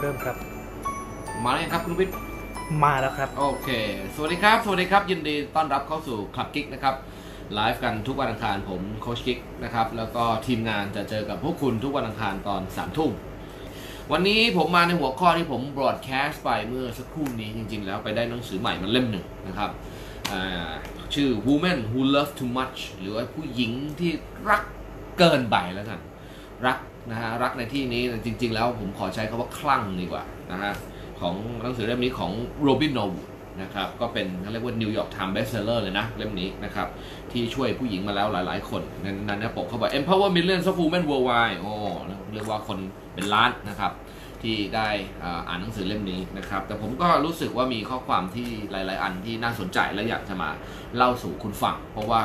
เริ่มครับ มาเลยงครับคุณวิทย์มาแล้วครับ โอเค สวัสดีครับ สวัสดีครับยินดีต้อนรับเข้าสู่คลับกิ๊กนะครับไลฟ์กันทุกวันอังคารผมโคชกิ๊กนะครับแล้วก็ทีมงานจะเจอกับพวกคุณทุกวันอังคารตอน3ามทุ่มวันนี้ผมมาในหัวข้อที่ผมบรอดแคสต์ไปเมื่อสักครู่นี้จริง ๆ แล้วไปได้หนังสือใหม่มันเล่มหนึ่งนะครับอ่าชื่อ Women Who Love Too Much หรือว่าผู้หญิงที่รักเกินไปแล้วกัน รัก นะฮะรักในที่นี้จริง ๆ แล้วผมขอใช้คำว่าคลั่งดีกว่านะฮะของหนังสือเล่มนี้ของ Robin Norwood นะครับก็เป็นเขาเรียกว่า New York Times bestseller เลยนะเล่มนี้นะครับที่ช่วยผู้หญิงมาแล้วหลาย ๆ คนในนั้นนะปกเขาบอก empower millions of women worldwide โอ้เรียกว่าคนเป็นล้านนะครับ ที่ได้อ่านหนังสือเล่มนี้นะครับ แต่ผมก็รู้สึกว่ามีข้อความที่หลาย ๆ อันที่น่าสนใจและอยากจะมาเล่าสู่คุณฟัง เพราะว่า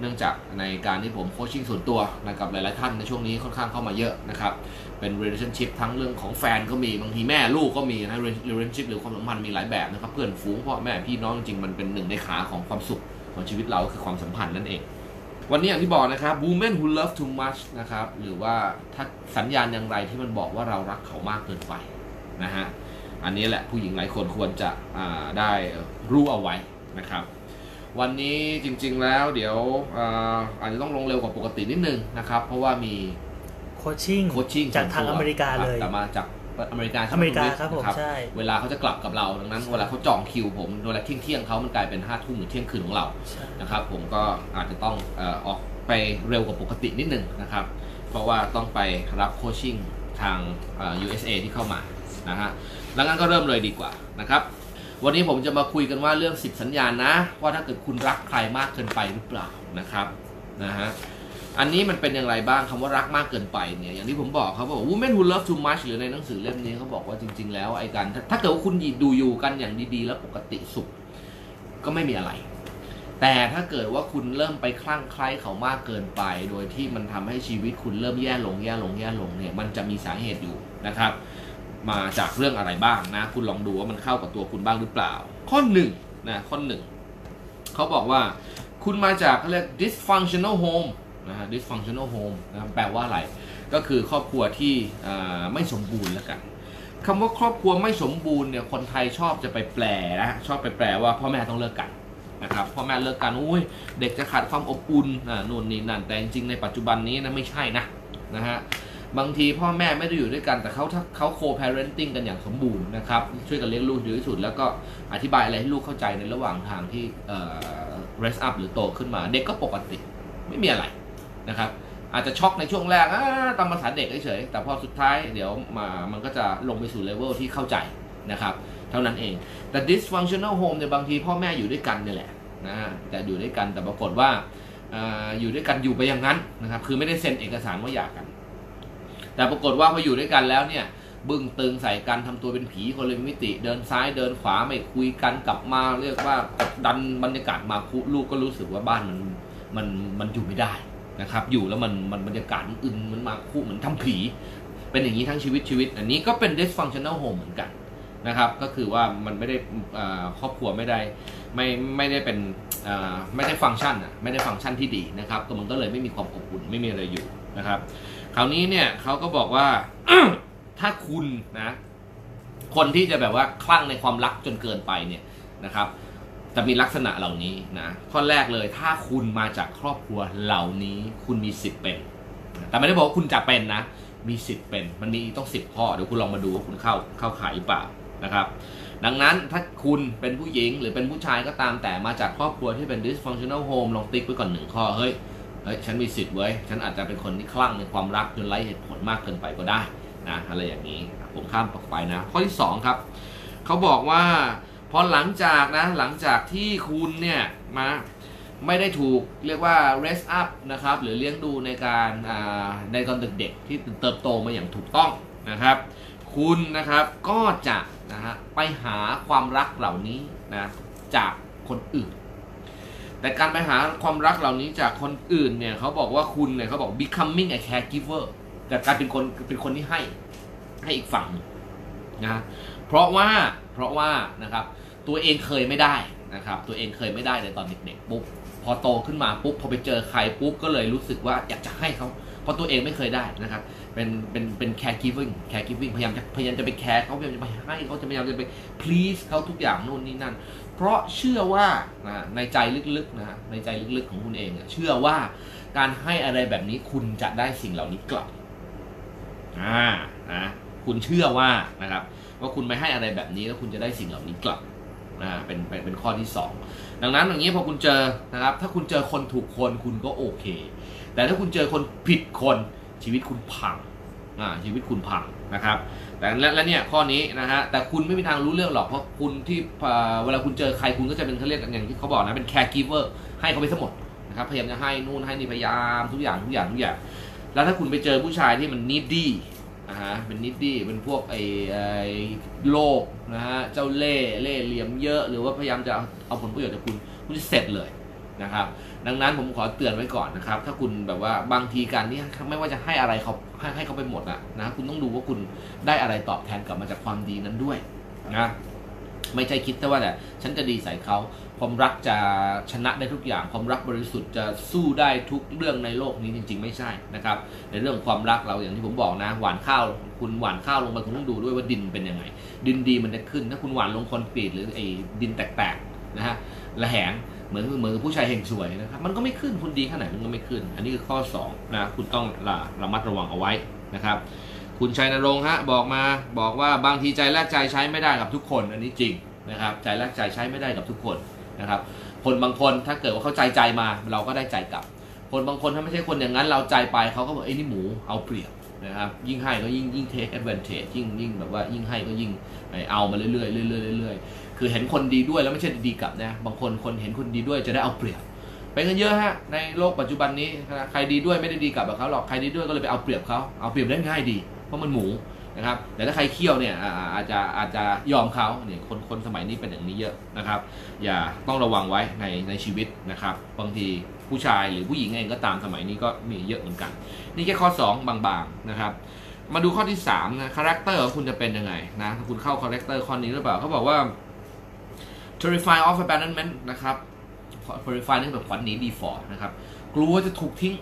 เนื่องจากในการที่ผมโคชชิ่งส่วนตัวนะครับหลาย ๆ ท่านในช่วงนี้ค่อนข้างเข้ามาเยอะนะครับ เป็น relationship ทั้งเรื่องของแฟนก็มีบางทีแม่ลูกก็มีนะ relationship หรือความสัมพันธ์มีหลายแบบนะครับ เพื่อนฝูงพ่อแม่พี่น้องจริงมันเป็นหนึ่งในขาของความสุขของชีวิตเราคือความสัมพันธ์นั่นเอง วันนี้อย่างที่บอกนะครับ women who love too much นะครับ หรือว่าถ้าสัญญาณอย่างไรที่มันบอกว่าเรารักเขามากเกินไปนะฮะ อันนี้แหละผู้หญิงหลายคนควรจะอ่าได้รู้เอาไว้นะครับ วันนี้จริงๆแล้วเดี๋ยวอาอาจจะต้องลงเร็วกว่าปกตินิดนึงนะครับ เพราะว่ามี coaching coaching จากทางส่วนตัวอเมริกาเลยแต่มาจาก อเมริกาใช่ไหมอเมริกาณวิทย์ครับผมนะใช่ เวลาเขาจะกลับกับเราดังนั้นเวลาเขาจองคิวผมเวลาเที่ยงเที่ยงๆเขามันกลายเป็นห้าทุ่มหรือเที่ยงคืนของเราใช่นะครับผมก็อาจจะต้องเอ่อออกไปเร็วกว่าปกตินิดหนึ่งนะครับ เพราะว่าต้องไปรับ coachingทางเอ่อ USA ที่เข้ามานะฮะแล้วงั้นก็เริ่มเลยดีกว่านะครับ วันนี้ผมจะมาคุยกันว่าเรื่อง 10 สัญญาณนะ ว่าถ้าเกิดคุณรักใครมากเกินไปหรือเปล่านะครับนะฮะ อันนี้มันเป็นอย่างไรบ้างคำว่ารักมากเกินไปเนี่ยอย่างที่ผมบอกเขาบอก women who love too much หรือในหนังสือเล่มนี้เขาบอกว่าจริง ๆ แล้วไอ้การถ้าเกิดว่าคุณดูอยู่กันอย่างดีๆ แล้วปกติสุข ก็ไม่มีอะไร แต่ถ้าเกิดว่าคุณเริ่มไปคลั่งไคล้เขามากเกินไป โดยที่มันทำให้ชีวิตคุณเริ่มแย่ลงแย่ลงแย่ลงเนี่ยมันจะมีสาเหตุอยู่นะครับ มาจากเรื่องอะไรบ้างนะ คุณลองดูว่ามันเข้ากับตัวคุณบ้างหรือเปล่า ข้อหนึ่งนะข้อหนึ่งเขาบอกว่า คุณมาจากเขาเรียก dysfunctional home นะฮะ dysfunctional home นะแปลว่าอะไร ก็คือครอบครัวที่ไม่สมบูรณ์แล้วกันคำว่าครอบครัวไม่สมบูรณ์เนี่ยคนไทยชอบจะไปแปลนะชอบไปแปลว่าพ่อแม่ต้องเลิกกันนะครับพ่อแม่เลิกกันอุ้ยเด็กจะขาดความอบอุ่นอ่านู่นนี่นั่นแต่จริงๆในปัจจุบันนี้นะไม่ใช่นะนะฮะบางทีพ่อแม่ไม่ได้อยู่ด้วยกันแต่เขาถ้าเขาโค parenting กันอย่างสมบูรณ์นะครับช่วยกันเลี้ยงลูกดีที่สุด แล้วก็อธิบายอะไรให้ลูกเข้าใจในระหว่างทางที่เอ่อ raise up หรือโตขึ้นมา เด็กก็ปกติไม่มีอะไร นะครับอาจจะช็อกในช่วงแรกตามภาษาเด็กเฉยๆแต่พอสุดท้ายเดี๋ยวมามันก็จะลงไปสู่เลเวลที่เข้าใจนะครับเท่านั้นเอง แต่ dysfunctional home เนี่ยบางทีพ่อแม่อยู่ด้วยกันเนี่ยแหละนะแต่อยู่ด้วยกันแต่ปรากฏว่าออยู่ด้วยกันอยู่ไปอย่างนั้นนะครับคือไม่ได้เซ็นเอกสารว่าหย่ากัน แต่ปรากฏว่าพออยู่ด้วยกันแล้วเนี่ยบึ้งตึงใส่กันทำตัวเป็นผีคนเละมิติ เดินซ้ายเดินขวาไม่คุยกันกลับมาเรียกว่าดดันบรรยากาศมาคุลูกก็รู้สึกว่าบ้านมันมันมันอยู่ไม่ได้ นะครับ อยู่แล้วมันมันบรรยากาศมันอึนมันมาคุเหมือนทำผี เป็นอย่างนี้ทั้งชีวิตชีวิต อันนี้ก็เป็น dysfunctional home เหมือนกันนะครับ ก็คือว่ามันไม่ได้อ่าครอบครัวไม่ได้ไม่ไม่ได้เป็นอ่าไม่ได้ฟังก์ชันอะไม่ได้ฟังก์ชันที่ดีนะครับก็มันก็เลยไม่มีความอบอุ่นไม่มีอะไรอยู่นะครับ คราวนี้เนี่ยเขาก็บอกว่าถ้าคุณนะ คนที่จะแบบว่าคลั่งในความรักจนเกินไปเนี่ยนะครับ จะมีลักษณะเหล่านี้นะข้อแรกเลยถ้าคุณมาจากครอบครัวเหล่านี้คุณมีสิทธิ์เป็น แต่ไม่ได้บอกว่าคุณจะเป็นนะ มีสิทธิ์เป็น มันมีต้องสิบข้อเดี๋ยวคุณลองมาดูว่าคุณเข้าเข้าขายหรือเปล่านะครับ ดังนั้นถ้าคุณเป็นผู้หญิงหรือเป็นผู้ชายก็ตามแต่มาจากครอบครัวที่เป็น dysfunctional home ลองติ๊กไว้ก่อนหนึ่งข้อเฮ้ยเฮ้ยฉันมีสิทธิ์เว้ยฉันอาจจะเป็นคนที่คลั่งในความรักจนไร้เหตุผลมากเกินไปก็ได้นะอะไรอย่างนี้ผมข้ามต่อไปนะ ข้อที่2ครับเขาบอกว่า พอหลังจากนะหลังจากที่คุณเนี่ยมาไม่ได้ถูกเรียกว่า raise up นะครับ หรือเลี้ยงดูในการในตอนเด็กๆ ที่เติบโตมาอย่างถูกต้องนะครับ คุณนะครับก็จะนะฮะไปหาความรักเหล่านี้นะจากคนอื่น แต่การไปหาความรักเหล่านี้จากคนอื่นเนี่ยเขาบอกว่าคุณเนี่ยเขาบอก becoming a caregiver แต่การเป็นคนเป็นคนที่ให้ให้อีกฝั่งนะเพราะว่าเพราะว่านะครับ ตัวเองเคยไม่ได้นะครับตัวเองเคยไม่ได้ในตอนเด็กๆปุ๊บพอโตขึ้นมาปุ๊บพอไปเจอใครปุ๊บก็เลยรู้สึกว่าอยากจะให้เขาเพราะตัวเองไม่เคยได้นะครับเป็นเป็นเป็น care giving care giving พยายามจะพยายามจะไปแคร์เขาพยายามจะไปให้เขาจะพยายามจะไป please เขาทุกอย่างนู่นนี่นั่น เพราะเชื่อว่านะในใจลึกๆนะฮะในใจลึกๆของคุณเองเชื่อว่าการให้อะไรแบบนี้คุณจะได้สิ่งเหล่านี้กลับอ่านะคุณเชื่อว่านะครับว่าคุณไปให้อะไรแบบนี้แล้วคุณจะได้สิ่งเหล่านี้กลับ นะเป็นเป็นเป็นข้อที่สองดังนั้นอย่างนี้พอคุณเจอนะครับถ้าคุณเจอคนถูกคนคุณก็โอเค แต่ถ้าคุณเจอคนผิดคนชีวิตคุณพังอ่าชีวิตคุณพังนะครับ แต่และและเนี่ยข้อนี้นะฮะแต่คุณไม่มีทางรู้เรื่องหรอกเพราะคุณที่เวลาคุณเจอใครคุณก็จะเป็นเขาเรียกอย่างที่เขาบอกนะเป็น care giver ให้เขาไปทั้งหมดนะครับพยายามจะให้นู่นให้นี่พยายามทุกอย่างทุกอย่างทุกอย่าง แล้วถ้าคุณไปเจอผู้ชายที่มัน needy นะฮะเป็นนิตตี้เป็นพวกไอ้ไอโลกนะฮะเจ้าเล่เล่เหลี่ยมเยอะ หรือว่าพยายามจะเอาเอาผลประโยชน์จากคุณคุณจะเสร็จเลยนะครับ ดังนั้นผมขอเตือนไว้ก่อนนะครับ ถ้าคุณแบบว่าบางทีการที่ไม่ว่าจะให้อะไรเขาให้ให้เขาไปหมดอะนะคุณต้องดูว่าคุณได้อะไรตอบแทนกลับมาจากความดีนั้นด้วยนะ ไม่ใช่คิดแต่ว่าแต่ฉันจะดีใส่เขาความรักจะชนะได้ทุกอย่าง ความรักบริสุทธิ์จะสู้ได้ทุกเรื่องในโลกนี้จริง ๆ ไม่ใช่นะครับ ในเรื่องความรักเราอย่างที่ผมบอกนะ หวานข้าวคุณหวานข้าวลงไปคุณต้องดูด้วยว่าดินเป็นยังไง ดินดีมันจะขึ้น ถ้าคุณหวานลงคอนกรีตหรือไอ้ดินแตกๆนะฮะระแหงเหมือนเหมือนผู้ชายเฮงสวยนะครับมันก็ไม่ขึ้นคุณดีขนาดมันก็ไม่ขึ้น อันนี้คือข้อ2นะคุณต้องระระมัดระวังเอาไว้นะครับ คุณชัยนรงค์ฮะบอกมาบอกว่าบางทีใจแลกใจใช้ไม่ได้กับทุกคน อันนี้จริงนะครับ ใจแลกใจใช้ไม่ได้กับทุกคนนะครับคนบางคนถ้าเกิดว่าเขาใจใจมาเราก็ได้ใจกลับ คนบางคนถ้าไม่ใช่คนอย่างนั้นเราใจไปเขาก็บอกเอ้นี่หมูเอาเปรียบนะครับยิ่งให้ก็ยิ่งยิ่ง take advantage ยิ่งยิ่งแบบว่ายิ่งให้ก็ยิ่งเอามาเรื่อยๆเรื่อยๆเรื่อยๆคือเห็นคนดีด้วยแล้วไม่ใช่ดีกลับนะบางคนคนเห็นคนดีด้วยจะได้เอาเปรียบ เป็นกันเยอะฮะในโลกปัจจุบันนี้ใครดีด้วยไม่ได้ดีกลับกับเขาหรอกใครดีด้วยก็เลยไปเอาเปรียบเขาเอาเปรียบได้ง่ายดี เพราะมันหมูนะครับแต่ถ้าใครเคี่ยวเนี่ยอาอาจจะอาจจะยอมเขาเนี่ยคนคนสมัยนี้เป็นอย่างนี้เยอะนะครับ อย่าต้องระวังไว้ในในชีวิตนะครับบางทีผู้ชายหรือผู้หญิงเองก็ตามสมัยนี้ก็มีเยอะเหมือนกัน นี่แค่ข้อ 2 บางๆนะครับมาดูข้อที่3นะ character ของคุณจะเป็นยังไงนะคุณเข้า character ข้อนี้หรือเปล่าเขาบอกว่า terrify of abandonment นะครับ terrify นี่แบบขวัญหนี ดีฝ่อ นะครับ กลัวจะถูกทิ้ง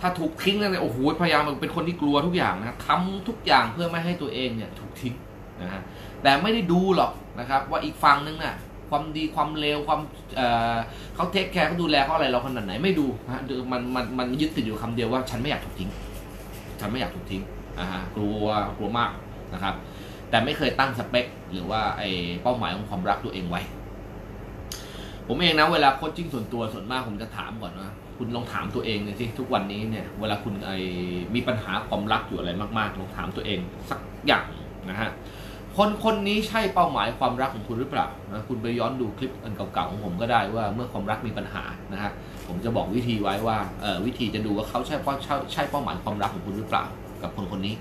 ถ้าถูกทิ้งเนี่ยโอ้โหพยายามเป็นคนที่กลัวทุกอย่างนะทำทุกอย่างเพื่อไม่ให้ตัวเองเนี่ยถูกทิ้งนะฮะแต่ไม่ได้ดูหรอกนะครับ ว่าอีกฝั่งนึงน่ะความดีความเลวความเเขาเทคแคร์เขาดูแลเขาอะไรเราขนาดไหนไม่ดูนะฮะมันมันมันยึดติดอยู่คำเดียวว่า ฉันไม่อยากถูกทิ้ง ฉันไม่อยากถูกทิ้งนะฮะกลัวกลัวมากนะครับ แต่ไม่เคยตั้งสเปค หรือว่าไอเป้าหมายของความรักตัวเองไว้ ผมเองนะเวลาโคชชิ่งส่วนตัวส่วนมากผมจะถามก่อนว่าคุณลองถามตัวเองเลยสิทุกวันนี้เนี่ย เวลาคุณไอมีปัญหาความรักอยู่อะไรมากๆลองถามตัวเองสักอย่างนะฮะคนคนนี้ใช่เป้าหมายความรักของคุณหรือเปล่านะคุณไปย้อนดูคลิปอันเก่าๆของผมก็ได้ว่าเมื่อความรักมีปัญหานะฮะผมจะบอกวิธีไว้ว่าเออวิธีจะดูว่าเขาใช่เป้าใช่ใช่เป้าหมายความรักของคุณหรือเปล่า กับคนคนนี้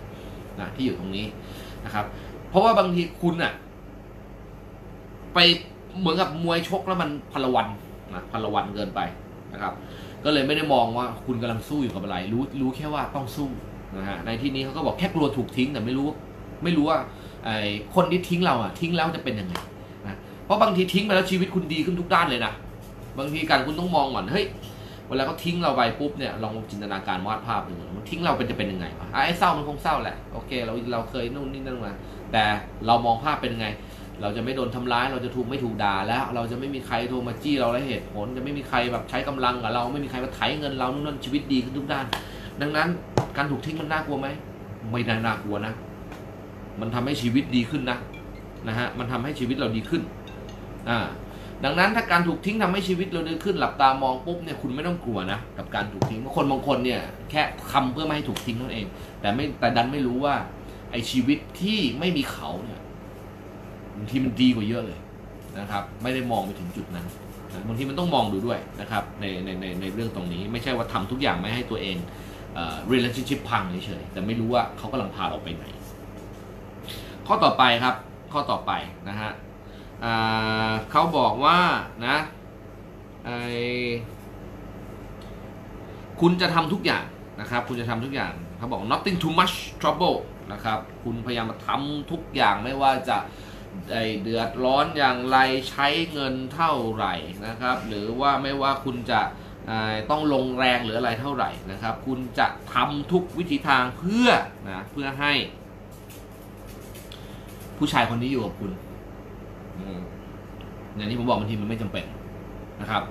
นะที่อยู่ตรงนี้นะครับ เพราะว่าบางทีคุณอะไป เหมือนกับมวยชกแล้วมันพลวันนะพลวันเกินไปนะครับ ก็เลยไม่ได้มองว่าคุณกำลังสู้อยู่กับอะไร รู้รู้แค่ว่าต้องสู้นะฮะในที่นี้เขาก็บอกแค่กลัวถูกทิ้งแต่ไม่รู้ ไม่รู้ว่าไอ้คนที่ทิ้งเราอะทิ้งแล้วจะเป็นยังไงนะเพราะบางทีทิ้งไปแล้วชีวิตคุณดีขึ้นทุกด้านเลยนะบางทีการคุณต้องมองก่อนเฮ้ยเวลาเขาทิ้งเราไปปุ๊บเนี่ยลองจินตนาการวาดภาพดูมันทิ้งเราเป็นจะเป็นยังไงวะไอ้เศร้ามันคงเศร้าแหละโอเค เราเราเคยนู่นนี่นั่นมาแต่เรามองภาพเป็นยังไง เราจะไม่โดนทำร้าย เราจะถูกไม่ถูกด่าแล้ว เราจะไม่มีใครโทรมาจี้เราและเหตุผล จะไม่มีใครแบบใช้กำลังกับเรา ไม่มีใครมาไถเงินเรานู่นนั่นชีวิตดีขึ้นทุกด้าน ดังนั้นการถูกทิ้งมันน่ากลัวไหมไม่น่าน่ากลัวนะ มันทำให้ชีวิตดีขึ้นนะนะฮะมันทำให้ชีวิตเราดีขึ้นอ่าดังนั้นถ้าการถูกทิ้งทำให้ชีวิตเราดีขึ้นหลับตามองปุ๊บเนี่ยคุณไม่ต้องกลัวนะกับการถูกทิ้งบางคนบางคนเนี่ยแค่ทำเพื่อไม่ให้ถูกทิ้งนั่นเอง แต่ไม่แต่ดันไม่รู้ว่าไอชีวิตที่ไม่มีเขาเนี่ย บางทีมันดีกว่าเยอะเลยนะครับ ไม่ได้มองไปถึงจุดนั้นบางทีมันต้องมองดูด้วยนะครับในในในในเรื่องตรงนี้ไม่ใช่ว่าทำทุกอย่างไม่ให้ตัวเองเอ่อ relationship พังเฉยๆแต่ไม่รู้ว่าเขากำลังพาเราไปไหน ข้อต่อไปครับ ข้อต่อไปนะฮะเขาบอกว่านะไอคุณจะทำทุกอย่างนะครับ คุณจะทำทุกอย่างเขาบอก nothing too much trouble นะครับ คุณพยายามมาทำทุกอย่างไม่ว่าจะ เดือดร้อนอย่างไรใช้เงินเท่าไหร่นะครับ หรือว่าไม่ว่าคุณจะต้องลงแรงหรืออะไรเท่าไหร่นะครับ คุณจะทำทุกวิธีทางเพื่อนะเพื่อให้ ผู้ชายคนนี้อยู่กับคุณอย่างที่ผมบอกบางทีมันไม่จำเป็นนะครับ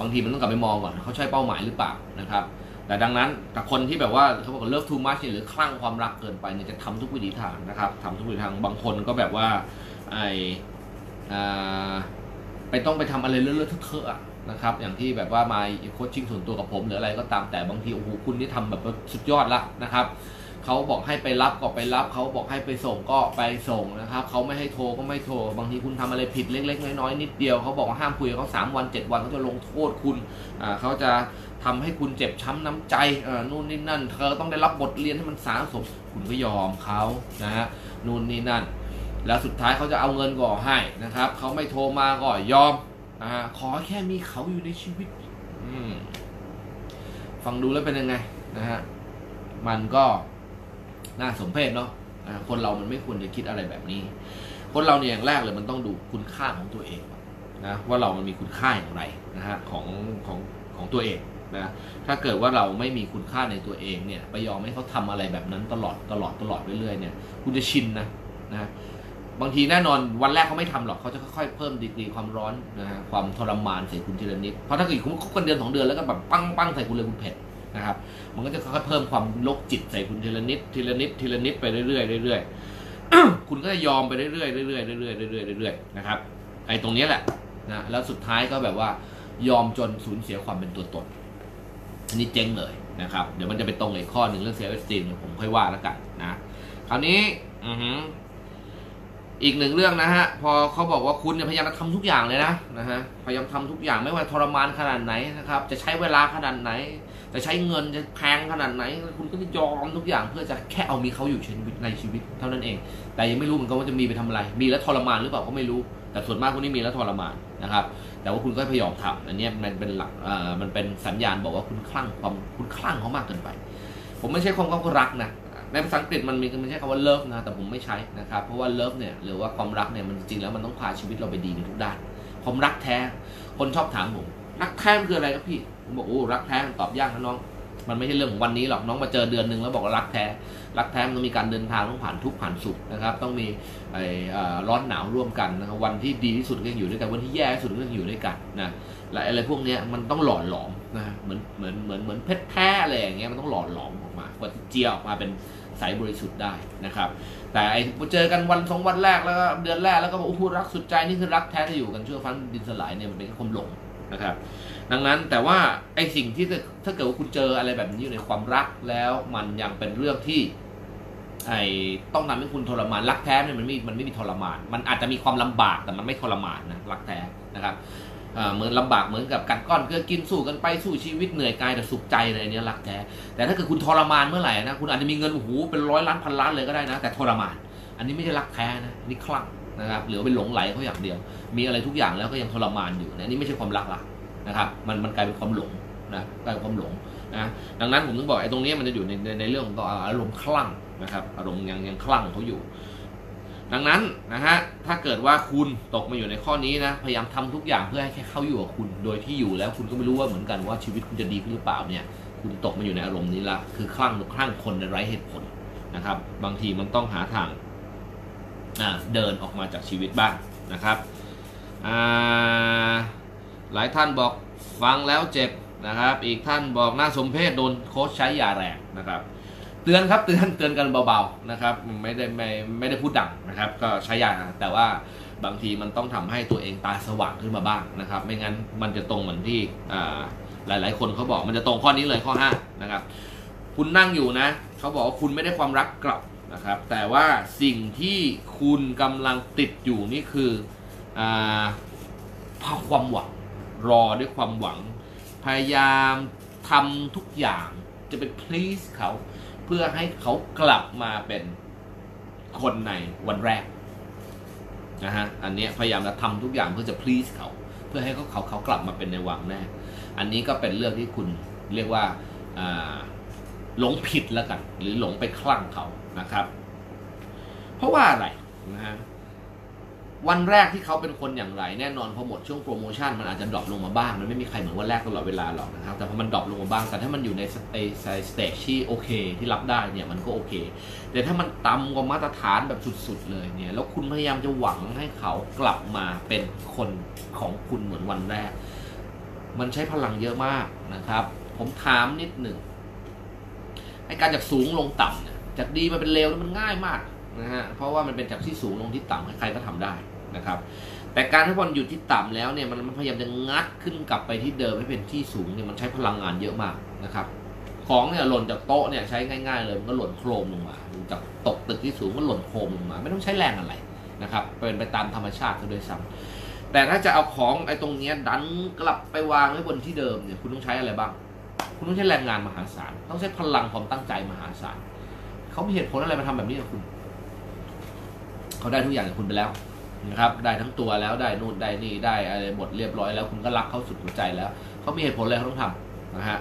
บางทีมันต้องกลับไปมองก่อนเขาใช่เป้าหมายหรือเปล่านะครับ แต่ดังนั้นแต่คนที่แบบว่าเขาบอก love too much หรือคลั่งความรักเกินไปเนี่ยจะทำทุกวิถีทางนะครับทำทุกวิถีทางบางคนก็แบบว่า ไออไปต้องไปทำอะไรเลอะๆเทอะๆอะนะครับ อย่างที่แบบว่ามา coaching ส่วนตัวกับผมหรืออะไรก็ตามแต่บางทีโอ้โหคุณนี่ทำแบบสุดยอดละนะครับเขาบอกให้ไปรับก็ไปรับเขาบอกให้ไปส่งก็ไปส่งนะครับเขาไม่ให้โทรก็ไม่โทร บางทีคุณทำอะไรผิดเล็ก ๆ น้อยๆนิดเดียวเขาบอกว่าห้ามคุยกับเขาสามวันเจ็ดวันเขาจะลงโทษคุณอ่าเขาจะทำให้คุณเจ็บช้ำน้ำใจอ่นู่นนี่นั่น เธอต้องได้รับบทเรียนให้มันสาสมคุณก็ยอมเขานะฮะนู่นนี่นั่น แล้วสุดท้ายเขาจะเอาเงินก่อให้นะครับเขาไม่โทรมาก็ยอมนะฮะขอแค่มีเขาอยู่ในชีวิตฟังดูแล้วเป็นยังไงนะฮะมันก็น่าสมเพชเนาะคนเรามันไม่ควรจะคิดอะไรแบบนี้ คนเราเนี่ยอย่างแรกเลยมันต้องดูคุณค่าของตัวเองนนะว่าเรามันมีคุณค่าอย่างไรนะฮะของของของตัวเองนะถ้าเกิดว่าเราไม่มีคุณค่าในตัวเองเนี่ย ไปยอมให้เขาทำอะไรแบบนั้นตลอดตลอดตลอดเรื่อยๆเนี่ย คุณจะชินนะนะ บางทีแน่นอนวันแรกเขาไม่ทำหรอกเขาจะค่อยๆเพิ่มดีกรีความร้อนนะฮะความทรมานใส่คุณทีละนิดเพราะถ้าเกิดคุณคบกันเดือนสองเดือนแล้วก็แบบปั้งปั้งใส่คุณเลยคุณเผ็ดนะครับมันก็จะค่อยๆเพิ่มความโรคจิตใส่คุณทีละนิดทีละนิดทีละนิดไปเรื่อยๆเรื่อยๆคุณก็จะยอมไปเรื่อยๆเรื่อยๆเรื่อยๆเรื่อยๆเรื่อยๆนะครับไอ้ตรงนี้แหละนะแล้วสุดท้ายก็แบบว่ายอมจนสูญเสียความเป็นตัวตนอันนี้เจ๊งเลยนะครับ เดี๋ยวมันจะไปตรงกับอีกข้อหนึ่งเรื่องเซลล์เอสติมผมค่อยว่าแล้วกันนะคราวนี้อือ อีกหนึ่งเรื่องนะฮะ พอเขาบอกว่าคุณเนี่ยพยายามจะทำทุกอย่างเลยนะนะฮะพยายามทำทุกอย่างไม่ว่าทรมานขนาดไหนนะครับ จะใช้เวลาขนาดไหน จะใช้เงินจะแพงขนาดไหน คุณก็จะยอมทุกอย่างเพื่อจะแค่เอามีเขาอยู่ชีวิตในชีวิตเท่านั้นเอง แต่ยังไม่รู้เหมือนกันว่าจะมีไปทำอะไร มีแล้วทรมานหรือเปล่าก็ไม่รู้ แต่ส่วนมากพวกนี้มีแล้วทรมานนะครับ แต่ว่าคุณก็พยายามทำอันนี้มันเป็นหลักเอ่อมันเป็นสัญญาณบอกว่าคุณคลั่งความคุณคลั่งเขามากเกินไป ผมไม่ใช่ความเขารักนะ ในภาษาอังกฤษมันมีมันใช้คำว่า love นะแต่ผมไม่ใช้นะครับเพราะว่า love เนี่ยหรือว่าความรักเนี่ยมันจริงแล้วมันต้องพาชีวิตเราไปดีในทุกด้านความรักแท้ คนชอบถามผม รักแท้คืออะไรครับพี่ผมบอกโอ้รักแท้ตอบยากนะน้อง มันไม่ใช่เรื่องของวันนี้หรอกน้องมาเจอเดือนหนึ่งแล้วบอกว่ารักแท้ รักแท้มันต้องมีการเดินทางต้องผ่านทุกผ่านสุขนะครับ ต้องมีไอ้อ่อร้อนหนาวร่วมกันนะครับวันที่ดีที่สุดก็ยังอยู่ด้วยกันวันที่แย่ที่สุดก็ยังอยู่ด้วยกันนะและอะไรพวกนี้มันต้องหล่อหลอมนะเหมือนเหมือนเหมือนเหมือนเพชรแท้อะไรอย่างเงี้ยมันต้องหล่อหลอมออกมากว่าเจียออกมาเป็น ใสบริสุทธิ์ได้นะครับ แต่ไอ้เจอกันวันสองวันแรกแล้วก็เดือนแรกแล้วก็บอกโอ้โหรักสุดใจนี่คือรักแท้ที่อยู่กันชั่วฟ้าดินสลายเนี่ยมันเป็นแค่ความหลงนะครับ ดังนั้นแต่ว่าไอ้สิ่งที่ถ้าเกิดว่าคุณเจออะไรแบบนี้อยู่ในความรักแล้วมันยังเป็นเรื่องที่ไอ้ต้องทำให้คุณทรมานรักแท้เนี่ยมันไม่มันไม่มีทรมาน มันอาจจะมีความลำบากแต่มันไม่ทรมานนะรักแท้นะครับ เอ่อเหมือนลำบากเหมือนกับกัดก้อนเกลือกินสู้กันไปสู้ชีวิตเหนื่อยกายแต่สุขใจเลยอันเนี้ยรักแท้แต่ถ้าเกิดคุณทรมานเมื่อไหร่นะคุณอาจจะมีเงินโอ้โหเป็นร้อยล้านพันล้านเลยก็ได้นะ แต่ทรมาน อันนี้ไม่ใช่รักแท้นะน,นี่คลั่งนะครับหรือเป็นหลงไหลเขาอย่างเดียว มีอะไรทุกอย่างแล้วก็ยังทรมานอยู่นะนี่ไม่ใช่ความรักละนะครับมันมันกลายเป็นความหลงนะกลายเป็นความหลงนะดังนั้นผมถึงบอกไอ้ตรงนี้มันจะอยู่ในในในเรื่องของอารมณ์คลั่งนะครับอารมณ์ยังยังคลั่งเขาอยู่ ดังนั้นนะฮะถ้าเกิดว่าคุณตกมาอยู่ในข้อนี้นะ พยายามทำทุกอย่างเพื่อให้แค่เขาอยู่กับคุณ โดยที่อยู่แล้วคุณก็ไม่รู้ว่าเหมือนกันว่าชีวิตคุณจะดีขึ้นหรือเปล่าเนี่ย คุณตกมาอยู่ในอารมณ์นี้ละคือคลั่งคลั่งคนในไร้เหตุผลนะครับ บางทีมันต้องหาทางเดินออกมาจากชีวิตบ้างนะครับหลายท่านบอกฟังแล้วเจ็บนะครับ อีกท่านบอกน่าสมเพชโดนโค้ชใช้ยาแรงนะครับ เตือนครับเตือนเตือนกันเบาๆนะครับไม่ได้ไม่ไม่ได้พูดดังนะครับ ก็ใช้ยาแต่ว่าบางทีมันต้องทำให้ตัวเองตาสว่างขึ้นมาบ้างนะครับ ไม่งั้นมันจะตรงเหมือนที่อ่าหลาย ๆ คนเขาบอกมันจะตรงข้อนี้เลยข้อ5นะครับคุณนั่งอยู่นะเขาบอกว่าคุณไม่ได้ความรักกลับนะครับ แต่ว่าสิ่งที่คุณกำลังติดอยู่นี่คืออ่าความหวังรอด้วยความหวัง พยายามทำทุกอย่างจะไป please เขา พื่อให้เขากลับมาเป็นคนในวันแรกนะฮะอันนี้พยายามจะทำทุกอย่างเพื่อจะ please เขา เพื่อให้เขาเขาเขากลับมาเป็นในวันแรกอันนี้ก็เป็นเรื่องที่คุณเรียกว่าหลงผิดแล้วกัน หรือหลงไปคลั่งเขานะครับ เพราะว่าอะไรนะฮะ วันแรกที่เขาเป็นคนอย่างไรแน่นอนพอหมดช่วงโปรโมชั่นมันอาจจะ drop ลงมาบ้าง มันไม่มีใครเหมือนวันแรกตลอดเวลาหรอกนะครับ แต่พอมัน drop ลงมาบ้าง แต่ถ้ามันอยู่ใน state stage ที่โอเค ที่รับได้เนี่ยมันก็โอเค แต่ถ้ามันต่ำกว่ามาตรฐานแบบสุดๆเลยเนี่ย แล้วคุณพยายามจะหวังให้เขากลับมาเป็นคนของคุณเหมือนวันแรก มันใช้พลังเยอะมากนะครับ ผมถามนิดหนึ่งไอการจากสูงลงต่ำเนี่ยจากดีมาเป็นเลวมันง่ายมากนะฮะ เพราะว่ามันเป็นจากที่สูงลงที่ต่ำใครๆก็ทำได้ นะครับ แต่การที่บอลอยู่ที่ต่ำแล้วเนี่ยมันพยายามจะงัดขึ้นกลับไปที่เดิมให้เป็นที่สูงเนี่ยมันใช้พลังงานเยอะมากนะครับ ของเนี่ยหล่นจากโต๊ะเนี่ยใช้ง่ายๆเลยมันก็หล่นโครมลงมาจากตกตึกที่สูงก็หล่นโครมลงมา ไม่ต้องใช้แรงอะไรนะครับเป็นไปตามธรรมชาติซะด้วยซ้ำแต่ถ้าจะเอาของไอ้ตรงเนี้ยดันกลับไปวางไว้บนที่เดิมเนี่ยคุณต้องใช้อะไรบ้าง คุณต้องใช้แรงงานมหาศาลต้องใช้พลังความตั้งใจมหาศาลเขามีเหตุผลอะไรมาทำแบบนี้กับคุณเขาได้ทุกอย่างจากคุณไปแล้ว นะครับได้ทั้งตัวแล้วได้นู่นได้นี่ได้อะไรหมดเรียบร้อยแล้วคุณก็รักเขาสุดหัวใจแล้วเขามีเหตุผลอะไรเขาต้องทำนะฮะ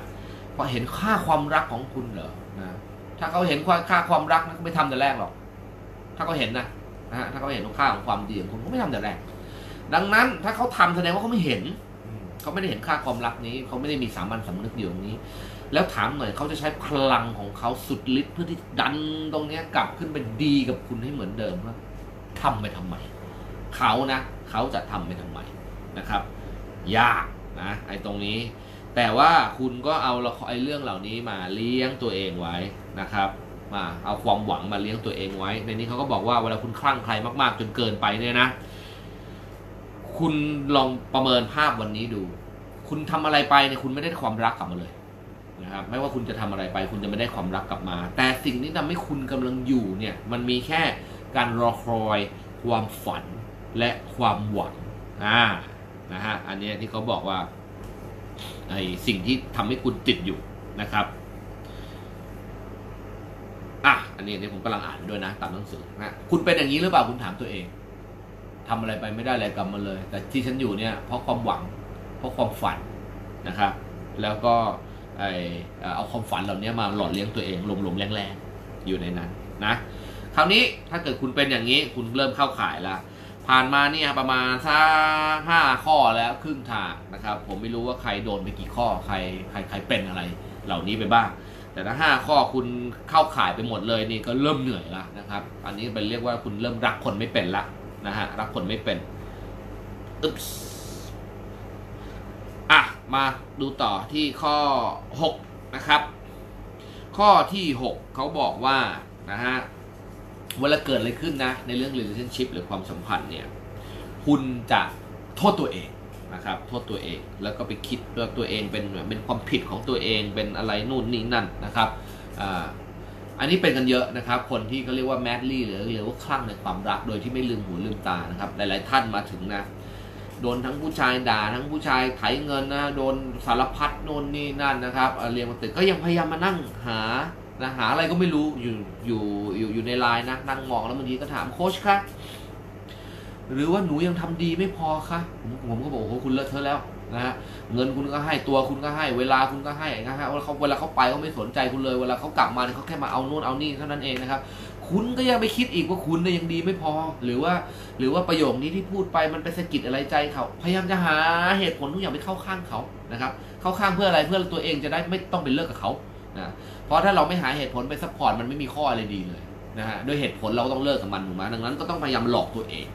เพราะเห็นค่าความรักของคุณเหรอนะถ้าเขาเห็นค่าความรักนะเขาไม่ทำแต่แรกหรอก ถ้าเขาเห็นนะนะฮะถ้าเขาเห็นค่าของความดีของคุณเขาไม่ทำแต่แรก ดังนั้นถ้าเขาทำแสดงว่าเขาไม่เห็นเขาไม่ได้เห็นค่าความรักนี้เขาไม่ได้มีสามัญสำนึกอยู่ตรงนี้ แล้วถามหน่อยเขาจะใช้พลังของเขาสุดฤทธิ์เพื่อที่ดันตรงนี้กลับขึ้นเป็นดีกับคุณให้เหมือนเดิมว่าทำไปทำไม เขานะเขาจะทำไปทำไมนะครับ ยากนะไอ้ตรงนี้ แต่ว่าคุณก็เอาละครไอ้เรื่องเหล่านี้มาเลี้ยงตัวเองไว้นะครับมาเอาความหวังมาเลี้ยงตัวเองไว้ ในนี้เขาก็บอกว่าเวลาคุณคลั่งใครมากๆ จนเกินไปเนี่ยนะ คุณลองประเมินภาพวันนี้ดู คุณทำอะไรไปเนี่ยคุณไม่ได้ความรักกลับมาเลยนะครับ ไม่ว่าคุณจะทำอะไรไป คุณจะไม่ได้ความรักกลับมา แต่สิ่งที่ทำให้คุณกำลังอยู่เนี่ย มันมีแค่การรอคอยความฝัน และความหวังอ่านะฮะอันนี้ที่เขาบอกว่าไอสิ่งที่ทำให้คุณติดอยู่นะครับอะอันนี้เนี่ยผมกำลังอ่านด้วยนะตามหนังสือนะคุณเป็นอย่างนี้หรือเปล่าคุณถามตัวเองทำอะไรไปไม่ได้อะไรกลับมาเลย แต่ที่ฉันอยู่เนี่ยเพราะความหวัง เพราะความฝันนะครับ แล้วก็ไอเอ่อเอาความฝันเหล่านี้มาหล่อเลี้ยงตัวเองหลงๆแรงๆอยู่ในนั้นนะคราวนี้ถ้าเกิดคุณเป็นอย่างนี้คุณเริ่มเข้าข่ายแล้ว ผ่านมาเนี่ยประมาณสักห้าข้อแล้วครึ่งทางนะครับ ผมไม่รู้ว่าใครโดนไปกี่ข้อใครใครใครเป็นอะไรเหล่านี้ไปบ้าง แต่ถ้าห้าข้อคุณเข้าข่ายไปหมดเลยนี่ก็เริ่มเหนื่อยละนะครับ อันนี้เป็นเรียกว่าคุณเริ่มรักคนไม่เป็นละนะฮะรักคนไม่เป็นอึ๊บอะมาดูต่อที่ข้อ 6 นะครับ ข้อที่ 6เขาบอกว่านะฮะ เวลาเกิดอะไรขึ้นนะ ในเรื่อง relationship หรือความสัมพันธ์เนี่ย คุณจะโทษตัวเองนะครับ โทษตัวเอง แล้วก็ไปคิดว่าตัวเองเป็นเป็นความผิดของตัวเอง เป็นอะไรนู่นนี่นั่นนะครับอ่าอันนี้เป็นกันเยอะนะครับ คนที่เขาเรียกว่า madly หรือเรียกว่าคลั่งในความรัก โดยที่ไม่ลืมหูลืมตานะครับ หลาย ๆ ท่านมาถึงนะ โดนทั้งผู้ชายด่า ทั้งผู้ชายไถเงินนะ โดนสารพัดโน่นนี่นั่นนะครับเอ่อเรียงมาตึกก็ยังพยายามมานั่งหา นะหาอะไรก็ไม่รู้อยู่อยู่อยู่อยู่ในไลน์นะนั่งมองแล้วบางทีก็ถามโค้ชคะหรือว่าหนูยังทำดีไม่พอคะผมผมก็บอกโอ้โหคุณเลอะเทอะแล้วนะฮะเงินคุณก็ให้ตัวคุณก็ให้ เวลาคุณก็ให้นะฮะเวลาเขาเวลาเขาไปเขาไม่สนใจคุณเลย เวลาเขากลับมาเนี่ยเขาแค่มาเอานู่นเอานี่เท่านั้นเองนะครับคุณก็ยังไปคิดอีกว่าคุณเนี่ยยังดีไม่พอ หรือว่า หรือว่าประโยคนี้ที่พูดไปมันไปสะกิดอะไรใจเขา พยายามจะหาเหตุผลทุกอย่างไปเข้าข้างเขานะครับ เข้าข้างเพื่ออะไรเพื่อตัวเองจะได้ไม่ต้องไปเลิกกับเขานะ เพราะถ้าเราไม่หาเหตุผลไป support มันไม่มีข้ออะไรดีเลยนะฮะด้วยเหตุผลเราก็ต้องเลิกกับมันถูกไหมดังนั้นก็ต้องพยายามหลอกตัวเอง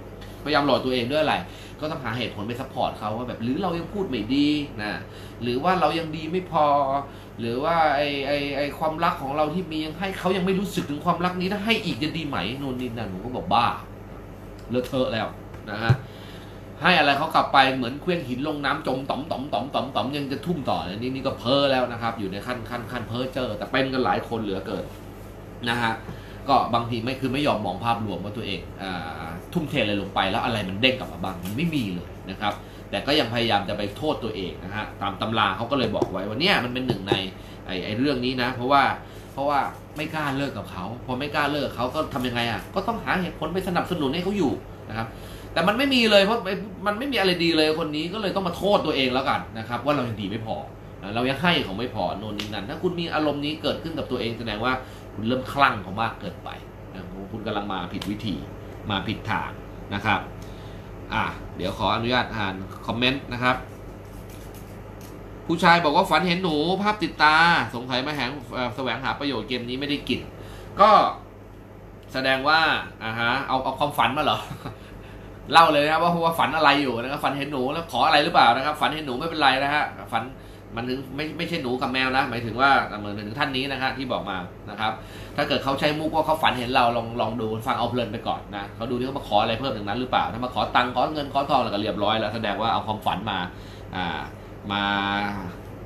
พยายามหลอกตัวเองด้วยอะไรก็ต้องหาเหตุผลไป support เขาว่าแบบหรือเรายังพูดไม่ดีนะหรือว่าเรายังดีไม่พอ หรือว่าไอไอไอความรักของเราที่มียังให้เขายังไม่รู้สึกถึงความรักนี้ถ้าให้อีกจะดีไหมนู่นนี่นั่นผมก็บอกบ้าเลอะเทอะแล้วนะฮะ ให้อะไรเขากลับไปเหมือนเคลื่องหินลงน้ำจมต่อมต่อมต่อมต่อมต่อมยังจะทุ่มต่อเนี่ยนี่ก็เพ้อแล้วนะครับ อยู่ในขั้นขั้นขั้นเพ้อเจอ แต่เป็นกันหลายคนเหลือเกินนะฮะก็บางทีไม่คือไม่ยอมมองภาพรวมว่าตัวเองอทุ่มเทอะไรลงไปแล้วอะไรมันเด้งกลับมาบ้างมันไม่มีเลยนะครับ แต่ก็ยังพยายามจะไปโทษตัวเองนะฮะตามตำราเขาก็เลยบอกไว้ว่าเนี่ยมันเป็นหนึ่งในไอ้ไอ้เรื่องนี้นะ เพราะว่าเพราะว่าไม่กล้าเลิกกับเขาพอไม่กล้าเลิกเขาก็ทำยังไงอะก็ต้องหาเหตุผลไปสนับสนุนให้เขาอยู่นะครับ แต่มันไม่มีเลยเพราะมันไม่มีอะไรดีเลยคนนี้ก็เลยต้องมาโทษตัวเองแล้วกันนะครับ ว่าเรายังดีไม่พอ เรายังให้เขาไม่พอโน่นนี่นั่นถ้าคุณมีอารมณ์นี้เกิดขึ้นกับตัวเองแสดงว่าคุณเริ่มคลั่งเขามากเกินไปนะคุณกำลังมาผิดวิธีมาผิดทางนะครับอะเดี๋ยวขออนุญาตอ่านคอมเมนต์นะครับผู้ชายบอกว่าฝันเห็นหนูภาพติดตา สงสัยมาแหงแสวงหาประโยชน์เกมนี้ไม่ได้กิน ก็แสดงว่าอ่าฮะเอาเอาความฝันมาเหรอ เล่าเลยนะครับว่าว่าฝันอะไรอยู่นะครับฝันเห็นหนูแล้วขออะไรหรือเปล่านะครับฝันเห็นหนูไม่เป็นไรนะฮะฝันมันถึงไม่ไม่ใช่หนูกับแมวนะหมายถึงว่าเหมือนถึงท่านนี้นะฮะที่บอกมานะครับ ถ้าเกิดเขาใช้มุกว่าเขาฝันเห็นเราลองลองดูฟังเอาเพลินไปก่อนนะเขาดูที่เขามาขออะไรเพิ่มจากนั้นหรือเปล่าถ้ามาขอตังค์ขอเงินขอทองแล้วก็เรียบร้อยแล้วแสดงว่าเอาความฝันมาอ่ามา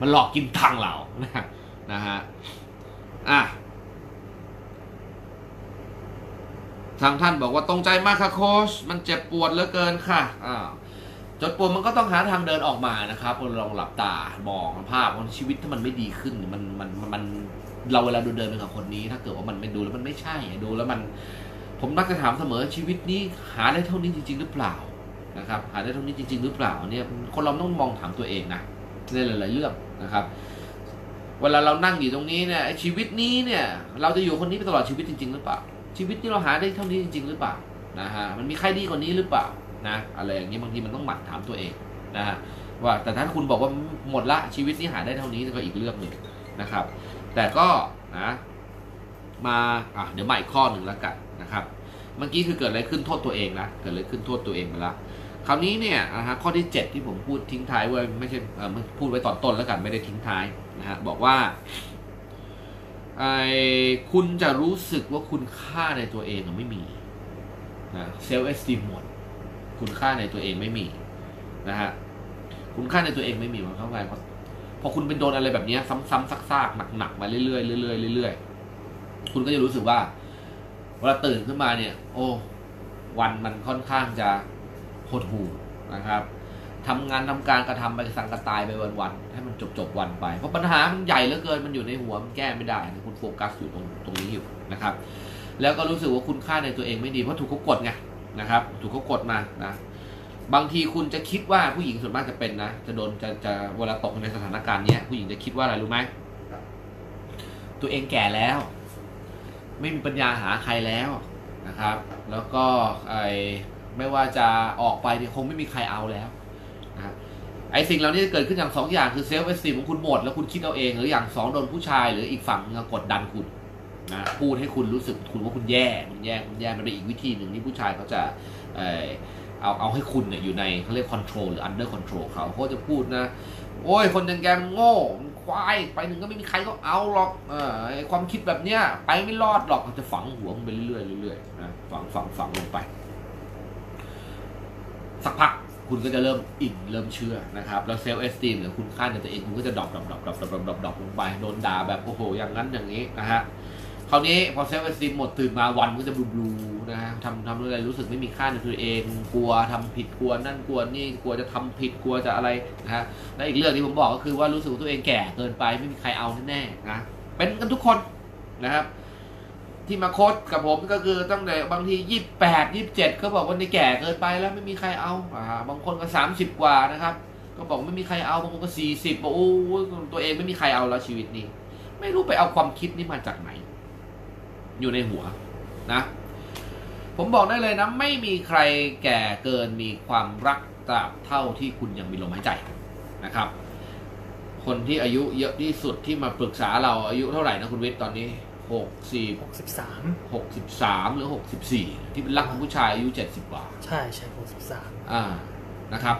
มันหลอกกินตังเรานะนะฮะอะ ทางท่านบอกว่าตรงใจมากค่ะโค้ชมันเจ็บปวดเหลือเกินค่ะอ้าจดปวดมันก็ต้องหาทางเดินออกมานะครับลองหลับตามองภาพว่าชีวิตถ้ามันไม่ดีขึ้นมันมันมันเราเวลาดูเดินไปกับคนนี้ ถ้าเกิดว่ามันไม่ดูแล้วมันไม่ใช่ดูแล้วมันผมมักจะถามเสมอชีวิตนี้หาได้เท่านี้จริง ๆ หรือเปล่านะครับหาได้เท่านี้จริง ๆ หรือเปล่าเนี่ยคนเราต้องมองถามตัวเองนะในหลาย ๆ เรื่องนะครับ เวลาเรานั่งอยู่ตรงนี้เนี่ยชีวิตนี้เนี่ย เราจะอยู่คนนี้ไปตลอดชีวิตจริง ๆ หรือเปล่า ชีวิตที่เราหาได้เท่านี้จริง ๆ หรือเปล่านะฮะมันมีใครดีกว่านี้หรือเปล่านะอะไรอย่างนี้บางทีมันต้องหมั่นถามตัวเองนะฮะว่าแต่ถ้าคุณบอกว่าหมดละชีวิตนี้หาได้เท่านี้ก็อีกเรื่องหนึ่งนะครับ แต่ก็นะมาอะเดี๋ยวมาอีกข้อหนึ่งแล้วกันนะครับ เมื่อกี้คือเกิดอะไรขึ้นโทษตัวเองนะเกิดอะไรขึ้นโทษตัวเองไปละคราวนี้เนี่ยนะฮะข้อที่ 7 ที่ผมพูดทิ้งท้ายไว้ไม่ใช่พูดไว้ตอนต้นแล้วกันไม่ได้ทิ้งท้ายนะฮะบอกว่า ไอ้คุณจะรู้สึกว่าคุณค่าในตัวเองไม่มีนะเซลล์เอสติมหมดคุณค่าในตัวเองไม่มีนะฮะคุณค่าในตัวเองไม่มีมันเข้าไปพอพอคุณเป็นโดนอะไรแบบนี้ซ้ำๆซากๆหนักๆมาเรื่อยๆเรื่อยๆเรื่อยๆคุณก็จะรู้สึกว่าเวลาตื่นขึ้นมาเนี่ย โอ้ วันมันค่อนข้างจะหดหู่นะครับ ทำงานทำการกระทำไปสังกระตายไปวันๆให้มันจบจบๆวันไป เพราะปัญหามันใหญ่เหลือเกินมันอยู่ในหัวมันแก้ไม่ได้คุณโฟกัสอยู่ตรงตรงนี้อยู่นะครับ แล้วก็รู้สึกว่าคุณค่าในตัวเองไม่ดีเพราะถูกเขากดไงนะครับ ถูกเขากดมานะบางทีคุณจะคิดว่าผู้หญิงส่วนมากจะเป็นนะจะโดนจะจะเวลาตกในสถานการณ์เนี้ยผู้หญิงจะคิดว่าอะไรรู้ไหมตัวเองแก่แล้ว ไม่มีปัญญาหาใครแล้วนะครับ แล้วก็ไอไม่ว่าจะออกไปเนี่ยคงไม่มีใครเอาแล้ว ไอ้สิ่งเหล่านี้จะเกิดขึ้นอย่างสองอย่างคือ self-esteem ของคุณหมด แล้วคุณคิดเอาเอง หรืออย่างสองโดนผู้ชาย หรืออีกฝั่งกดดันคุณนะพูดให้คุณรู้สึกคุณว่าคุณแย่คุณแย่คุณแย่มันเป็นอีกวิธีหนึ่งที่ผู้ชายเขาจะเออเอาเอาให้คุณเนี่ยอยู่ในเขาเรียก control หรือ under control เขาเขาจะพูดนะ โอ้ยคนอย่างแกมันโง่มันควายไปหนึ่งก็ไม่มีใครก็เอาหรอกเออความคิดแบบเนี้ยไปไม่รอดหรอกมันจะฝังหัวมันไปเรื่อยๆเรื่อยๆนะฝังฝังฝังลงไป สักพัก คุณก็จะเริ่มอินเริ่มเชื่อนะครับ แล้ว self-esteem หรือคุณค่าในตัวเองคุณก็จะ drop drop drop drop drop drop drop ลงไปโดนด่าแบบโอ้โหอย่างนั้นอย่างนี้นะฮะคราวนี้พอ self-esteem หมดตื่นมาวันก็จะ blue ๆนะฮะทำทำอะไรรู้สึกไม่มีค่าในตัวเอง กลัวทำผิดกลัวนั่นกลัวนี่กลัวจะทำผิดกลัวจะอะไรนะฮะและอีกเรื่องที่ผมบอกก็คือว่ารู้สึกตัวเองแก่เกินไปไม่มีใครเอาแน่ๆนะเป็นกันทุกคนนะครับ ที่มาโค้ดกับผมก็คือตั้งแต่บางทียี่แปดยี่เจ็ดเขาบอกว่าในแก่เกินไปแล้วไม่มีใครเอาอ่าบางคนก็สามสิบกว่านะครับ ก็บอกไม่มีใครเอาบางคนก็สี่สิบบอกโอ้ตัวเองไม่มีใครเอาแล้วชีวิตนี้ ไม่รู้ไปเอาความคิดนี้มาจากไหน อยู่ในหัวนะ ผมบอกได้เลยนะ ไม่มีใครแก่เกินมีความรักตราบเท่าที่คุณยังมีลมหายใจนะครับ คนที่อายุเยอะที่สุดที่มาปรึกษาเราอายุเท่าไหร่นะคุณวิทย์ตอนนี้ หกสี่63หกสิบสามหรือหกสิบสี่ที่เป็นรักของผู้ชายอายุเจ็ดสิบกว่า ใช่ใช่63อ่านะครับ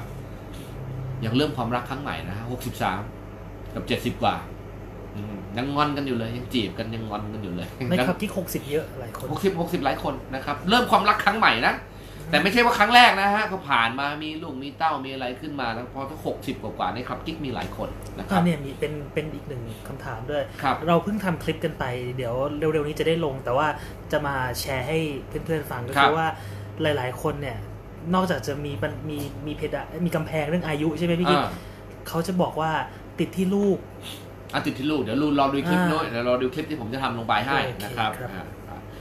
ยังเริ่มความรักครั้งใหม่นะหกสิบสามกับเจ็ดสิบกว่าอืมยังงอนกันอยู่เลยยังจีบกันยังงอนกันอยู่เลยในครับที่60เยอะหลายคนหกสิบหกสิบหลายคนนะครับ เริ่มความรักครั้งใหม่นะ แต่ไม่ใช่ว่าครั้งแรกนะฮะก็ผ่านมามีลูกมีเต้ามีอะไรขึ้นมาแล้วพอถ้าหกสิบกว่าๆในครับกิ๊กมีหลายคนนะคอ่ารับเนี่ยมีเป็นเป็นอีกหนึ่งคำถามด้วย ครับ เราเพิ่งทำคลิปกันไป เดี๋ยวเร็วๆนี้จะได้ลง แต่ว่าจะมาแชร์ให้เพื่อนๆฟังก็ครัคืบอว่าหลายๆคนเนี่ย นอกจากจะมีปัญมีมีเพดานมีกำแพงเรื่องอายุใช่ไหมพี่กิ๊กอ่า เขาจะบอกว่าติดที่ลูก อะติดที่ลูกเดี๋ยวรูรอดูคลิปอ่าด้วยเดี๋ยวรอดูคลิปที่ผมจะทำลงไปให้โอเคนะครับครับ อ่าอ่า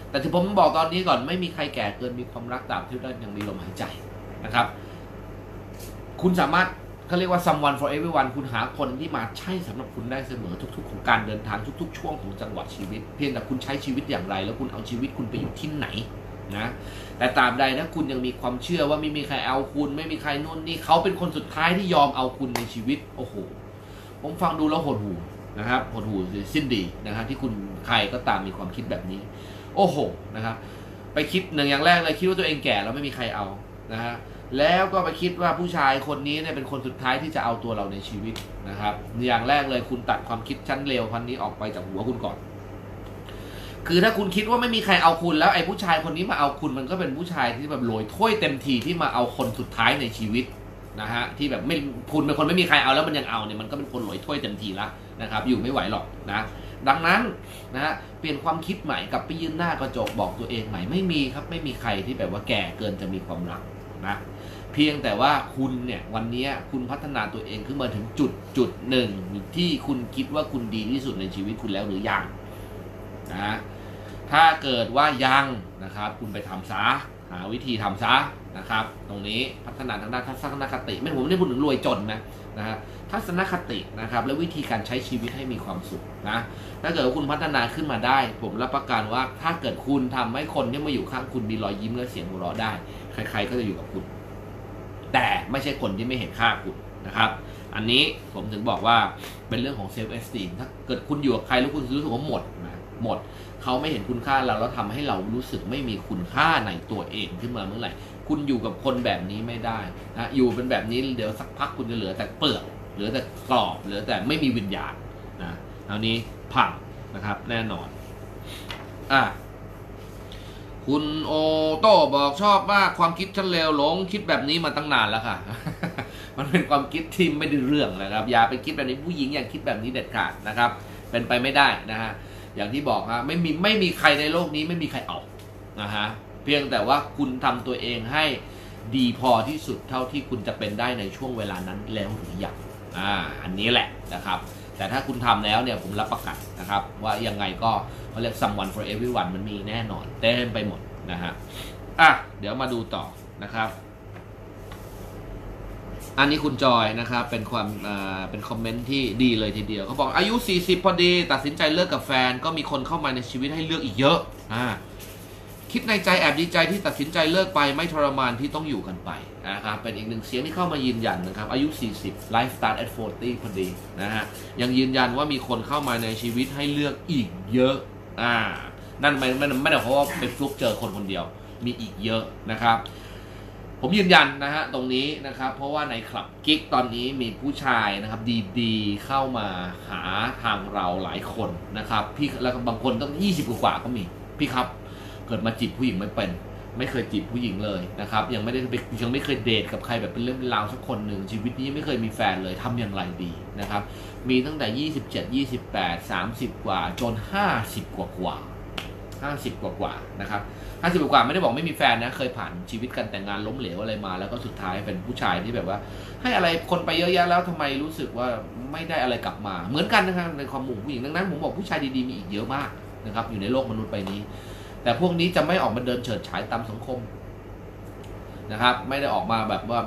แต่ที่ผมบอกตอนนี้ก่อนไม่มีใครแก่เกินมีความรักตาบที่ได้ยังมีลมหายใจนะครับ คุณสามารถเขาเรียกว่า someone for everyone คุณหาคนที่มาใช่สำหรับคุณได้เสมอทุกๆ ของการเดินทางทุก ๆ ช่วงของจังหวะชีวิต เพียงแต่คุณใช้ชีวิตอย่างไร แล้วคุณเอาชีวิตคุณไปอยู่ที่ไหนนะแต่ตาบใดถ้าคุณยังมีความเชื่อว่าไม่มีใครเอาคุณ ไม่มีใครนู่นนี่เขาเป็นคนสุดท้ายที่ยอมเอาคุณในชีวิตโอ้โหผมฟังดูแล้วหดหูนะครับหดหูสิ้นดีนะครับที่คุณใครก็ตามมีความคิดแบบนี้ โอ้โหนะครับไปคิดหนึ่งอย่างแรกเลยคิดว่าตัวเองแก่แล้วไม่มีใครเอานะฮะแล้วก็ไปคิดว่าผู้ชายคนนี้เนี่ยเป็นคนสุดท้ายที่จะเอาตัวเราในชีวิตนะครับ อย่างแรกเลยคุณตัดความคิดชั้นเลวพันนี้ออกไปจากหัวคุณก่อน คือถ้าคุณคิดว่าไม่มีใครเอาคุณแล้วไอ้ผู้ชายคนนี้มาเอาคุณมันก็เป็นผู้ชายที่แบบโรยถ้วยเต็มทีที่มาเอาคนสุดท้ายในชีวิตนะฮะที่แบบไม่คุณเป็นคนไม่มีใครเอาแล้วมันยังเอาเนี่ยมันก็เป็นคนโรยถ้วยเต็มทีละนะครับ อยู่ไม่ไหวหรอกนะ ดังนั้นนะฮะเปลี่ยนความคิดใหม่กลับไปยืนหน้ากระจกบอกตัวเองใหม่ไม่มีครับไม่มีใครที่แบบว่าแก่เกินจะมีความรักนะเพียงแต่ว่าคุณเนี่ยวันนี้คุณพัฒนาตัวเองขึ้นมาถึงจุดจุดหนึ่งที่คุณคิดว่าคุณดีที่สุดในชีวิตคุณแล้วหรือยังนะถ้าเกิดว่ายังนะครับคุณไปทำซะหาวิธีทำซะนะครับ ตรงนี้พัฒนาทางด้านทัศนคติ ไม่ผมไม่ได้พูดถึงรวยจนนะ นะฮะทัศนคตินะครับ และวิธีการใช้ชีวิตให้มีความสุขนะถ้าเกิดว่าคุณพัฒนาขึ้นมาได้ ผมรับประกันว่าถ้าเกิดคุณทำให้คนที่มาอยู่ข้างคุณมีรอยยิ้มและเสียงหัวเราะได้ ใคร ๆ ก็จะอยู่กับคุณ แต่ไม่ใช่คนที่ไม่เห็นค่าคุณนะครับ อันนี้ผมถึงบอกว่าเป็นเรื่องของเซลฟ์เอสติมถ้าเกิดคุณอยู่กับใครแล้วคุณรู้สึกว่าหมดนะหมด เขาไม่เห็นคุณค่าเราแล้วทำให้เรารู้สึกไม่มีคุณค่าในตัวเองขึ้นมาเมื่อไหร่ คุณอยู่กับคนแบบนี้ไม่ได้นะอยู่เป็นแบบนี้เดี๋ยวสักพักคุณจะเหลือแต่เปลือกเหลือแต่กรอบเหลือแต่ไม่มีวิญญาณนะครานี้พังนะครับแน่นอนอะคุณโอโต้บอกชอบมากความคิดฉันเลวหลง คิดแบบนี้มาตั้งนานแล้วค่ะ มันเป็นความคิดที่ไม่ได้เรื่องนะครับ อย่าไปคิดแบบนี้ผู้หญิงอย่าคิดแบบนี้เด็ดขาดนะครับ เป็นไปไม่ได้นะฮะอย่างที่บอกฮะไม่มีไม่มีใครในโลกนี้ไม่มีใครเอานะฮะ พียงแต่ว่าคุณทำตัวเองให้ดีพอที่สุดเท่าที่คุณจะเป็นได้ในช่วงเวลานั้นแล้วหรือยังอ่าอันนี้แหละนะครับ แต่ถ้าคุณทำแล้วเนี่ยผมรับประกันนะครับ ว่ายังไงก็เขาเรียก someone for everyone มันมีแน่นอนเต็มไปหมดนะฮะอะเดี๋ยวมาดูต่อนะครับ อันนี้คุณจอยนะครับ เป็นความเป็นคอมเมนต์ที่ดีเลยทีเดียวเขาบอกอายุ 40 พอดี ตัดสินใจเลิกกับแฟน ก็มีคนเข้ามาในชีวิตให้เลือกอีกเยอะอ่า คิดในใจแอบดีใจที่ตัดสินใจเลิกไปไม่ทรมานที่ต้องอยู่กันไปนะครับเป็นอีกหนึ่งเสียงที่เข้ามายืนยันนะครับ อายุ 40 life start at 40 พอดีนะฮะยังยืนยันว่ามีคนเข้ามาในชีวิตให้เลือกอีกเยอะอ่านั่นไม่ไม่ไม่ได้เพราะว่าเป็นฟลุกเจอคนคนเดียว มีอีกเยอะนะครับ ผมยืนยันนะฮะตรงนี้นะครับ เพราะว่าในคลับกิ๊กตอนนี้มีผู้ชายนะครับดีๆเข้ามาหาทางเราหลายคนนะครับ พี่แล้วบางคนต้อง 20 กว่าก็มีพี่ครับ เกิดมาจีบผู้หญิงไม่เป็น ไม่เคยจีบผู้หญิงเลยนะครับ ยังไม่ได้ยังไม่เคยเดทกับใครแบบเป็นเรื่องเป็นราวสักคนหนึ่งชีวิตนี้ไม่เคยมีแฟนเลยทำอย่างไรดีนะครับ มีตั้งแต่ 27 28 30 กว่า จน 50 กว่ากว่า50 กว่ากว่านะครับ50 กว่ากว่าไม่ได้บอกไม่มีแฟนนะ เคยผ่านชีวิตกันแต่งงานล้มเหลวอะไรมา แล้วก็สุดท้ายเป็นผู้ชายที่แบบว่า ให้อะไรคนไปเยอะแยะแล้วทำไมรู้สึกว่าไม่ได้อะไรกลับมา เหมือนกันนะครับในความหมู่ผู้หญิงดังนั้นผมบอกผู้ชายดีๆมีอีกเยอะมากนะครับอยู่ในโลกมนุษย์ใบนี้ แต่พวกนี้จะไม่ออกมาเดินเฉิดฉายตามสังคมนะครับ ไม่ได้ออกมาแบบว่า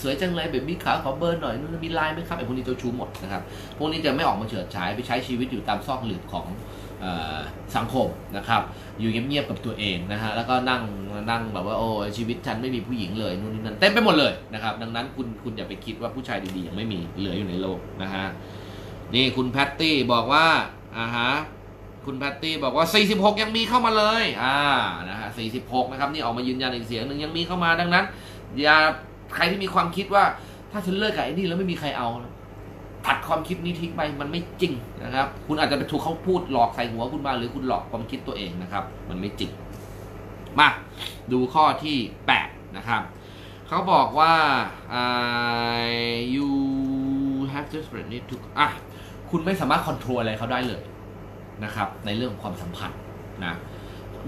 สวยจังเลยแบบมีขาขอเบอร์หน่อยนู่นมีไลน์ไหมครับไอ้พวกนี้เจ้าชู้หมดนะครับ พวกนี้จะไม่ออกมาเฉิดฉายไปใช้ชีวิตอยู่ตามซอกหลืบของอสังคมนะครับ อยู่เงียบๆกับตัวเองนะฮะแล้วก็นั่งนั่งแบบว่าโอ้ชีวิตฉันไม่มีผู้หญิงเลยนู่นนี่นั่นเต็มไปหมดเลยนะครับ ดังนั้นคุณคุณอย่าไปคิดว่าผู้ชายดีๆยังไม่มีเหลืออยู่ในโลกนะฮะนี่คุณแพตตี้บอกว่าอ่าฮะ คุณแพตตี้บอกว่า 46 ยังมีเข้ามาเลย อ่า นะฮะ 46 นะครับ นี่ออกมายืนยันอีกเสียงหนึ่งยังมีเข้ามา ดังนั้น อย่า ใครที่มีความคิดว่า ถ้าฉันเลิกกับไอ้นี่แล้วไม่มีใครเอา ตัดความคิดนี้ทิ้งไป มันไม่จริงนะครับ คุณอาจจะไปถูกเขาพูดหลอกใส่หัวคุณมา หรือคุณหลอกความคิดตัวเองนะครับ มันไม่จริง มา ดูข้อที่ 8 นะครับ เขาบอกว่า uh, you have desperately to อะ คุณไม่สามารถควบคุมอะไรเขาได้เลย นะครับในเรื่องของความสัมพันธ์นะ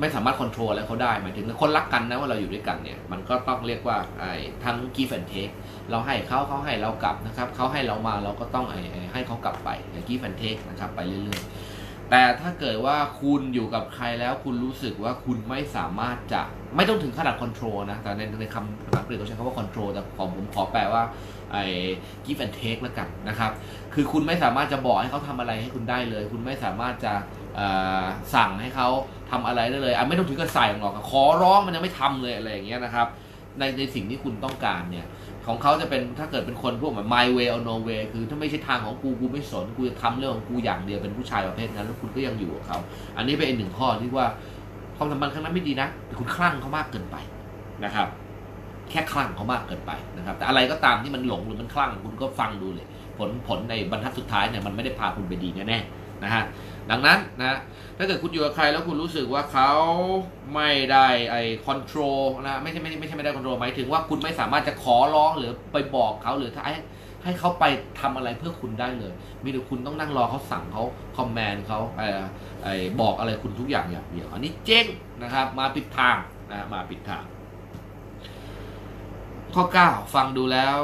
ไม่สามารถควบคุมอะไรเขาได้หมายถึงคนรักกันนะว่าเราอยู่ด้วยกันเนี่ยมันก็ต้องเรียกว่าไอ้ทั้ง give and take เราให้เขาเขาให้เรากลับนะครับเขาให้เรามาเราก็ต้องไอ้ให้เขากลับไป give and take นะครับไปเรื่อยๆ แต่ถ้าเกิดว่าคุณอยู่กับใครแล้วคุณรู้สึกว่าคุณไม่สามารถจะไม่ต้องถึงขนาด control นะแต่ในในคำภาษาอังกฤษเขาใช้คำว่า control แต่ของผมขอแปลว่า ไอ้ give and take แล้วกันนะครับ คือคุณไม่สามารถจะบอกให้เขาทำอะไรให้คุณได้เลย คุณไม่สามารถจะสั่งให้เขาทำอะไรได้เลยอะไม่ต้องถึงกับใส่หรอกขอร้องมันยังไม่ทำเลยอะไรอย่างเงี้ยนะครับ ในในสิ่งที่คุณต้องการเนี่ยของเขาจะเป็นถ้าเกิดเป็นคนพวกแบบ my way or no way คือถ้าไม่ใช่ทางของกูกูไม่สนกูจะทำเรื่องของกูอย่างเดียวเป็นผู้ชายประเภทนั้นแล้วคุณก็ยังอยู่กับเขาอันนี้เป็นอีกหนึ่งข้อที่ว่าความสัมพันธ์ครั้งนั้นไม่ดีนะแต่คุณคลั่งเขามากเกินไปนะครับ แค่คลั่งเขามากเกินไปนะครับ แต่อะไรก็ตามที่มันหลงหรือมันคลั่งคุณก็ฟังดูเลย ผลผลในบรรทัดสุดท้ายเนี่ยมันไม่ได้พาคุณไปดีแน่ๆนะฮะดังนั้นนะถ้าเกิดคุณอยู่กับใครแล้วคุณรู้สึกว่าเขาไม่ได้ไอ้ control นะไม่ใช่ไม่ใช่ไม่ใช่ไม่ได้ control หมายถึงว่าคุณไม่สามารถจะขอร้องหรือไปบอกเขาหรือถ้าให้ให้เขาไปทำอะไรเพื่อคุณได้เลย มีแต่คุณต้องนั่งรอเขาสั่งเขาคอมแมนเขาไอ้ไอ้บอกอะไรคุณทุกอย่างอย่างเดียวอันนี้เจ๊งนะครับ มาปิดทางนะมาปิดทาง ข้อ 9 ฟังดูแล้ว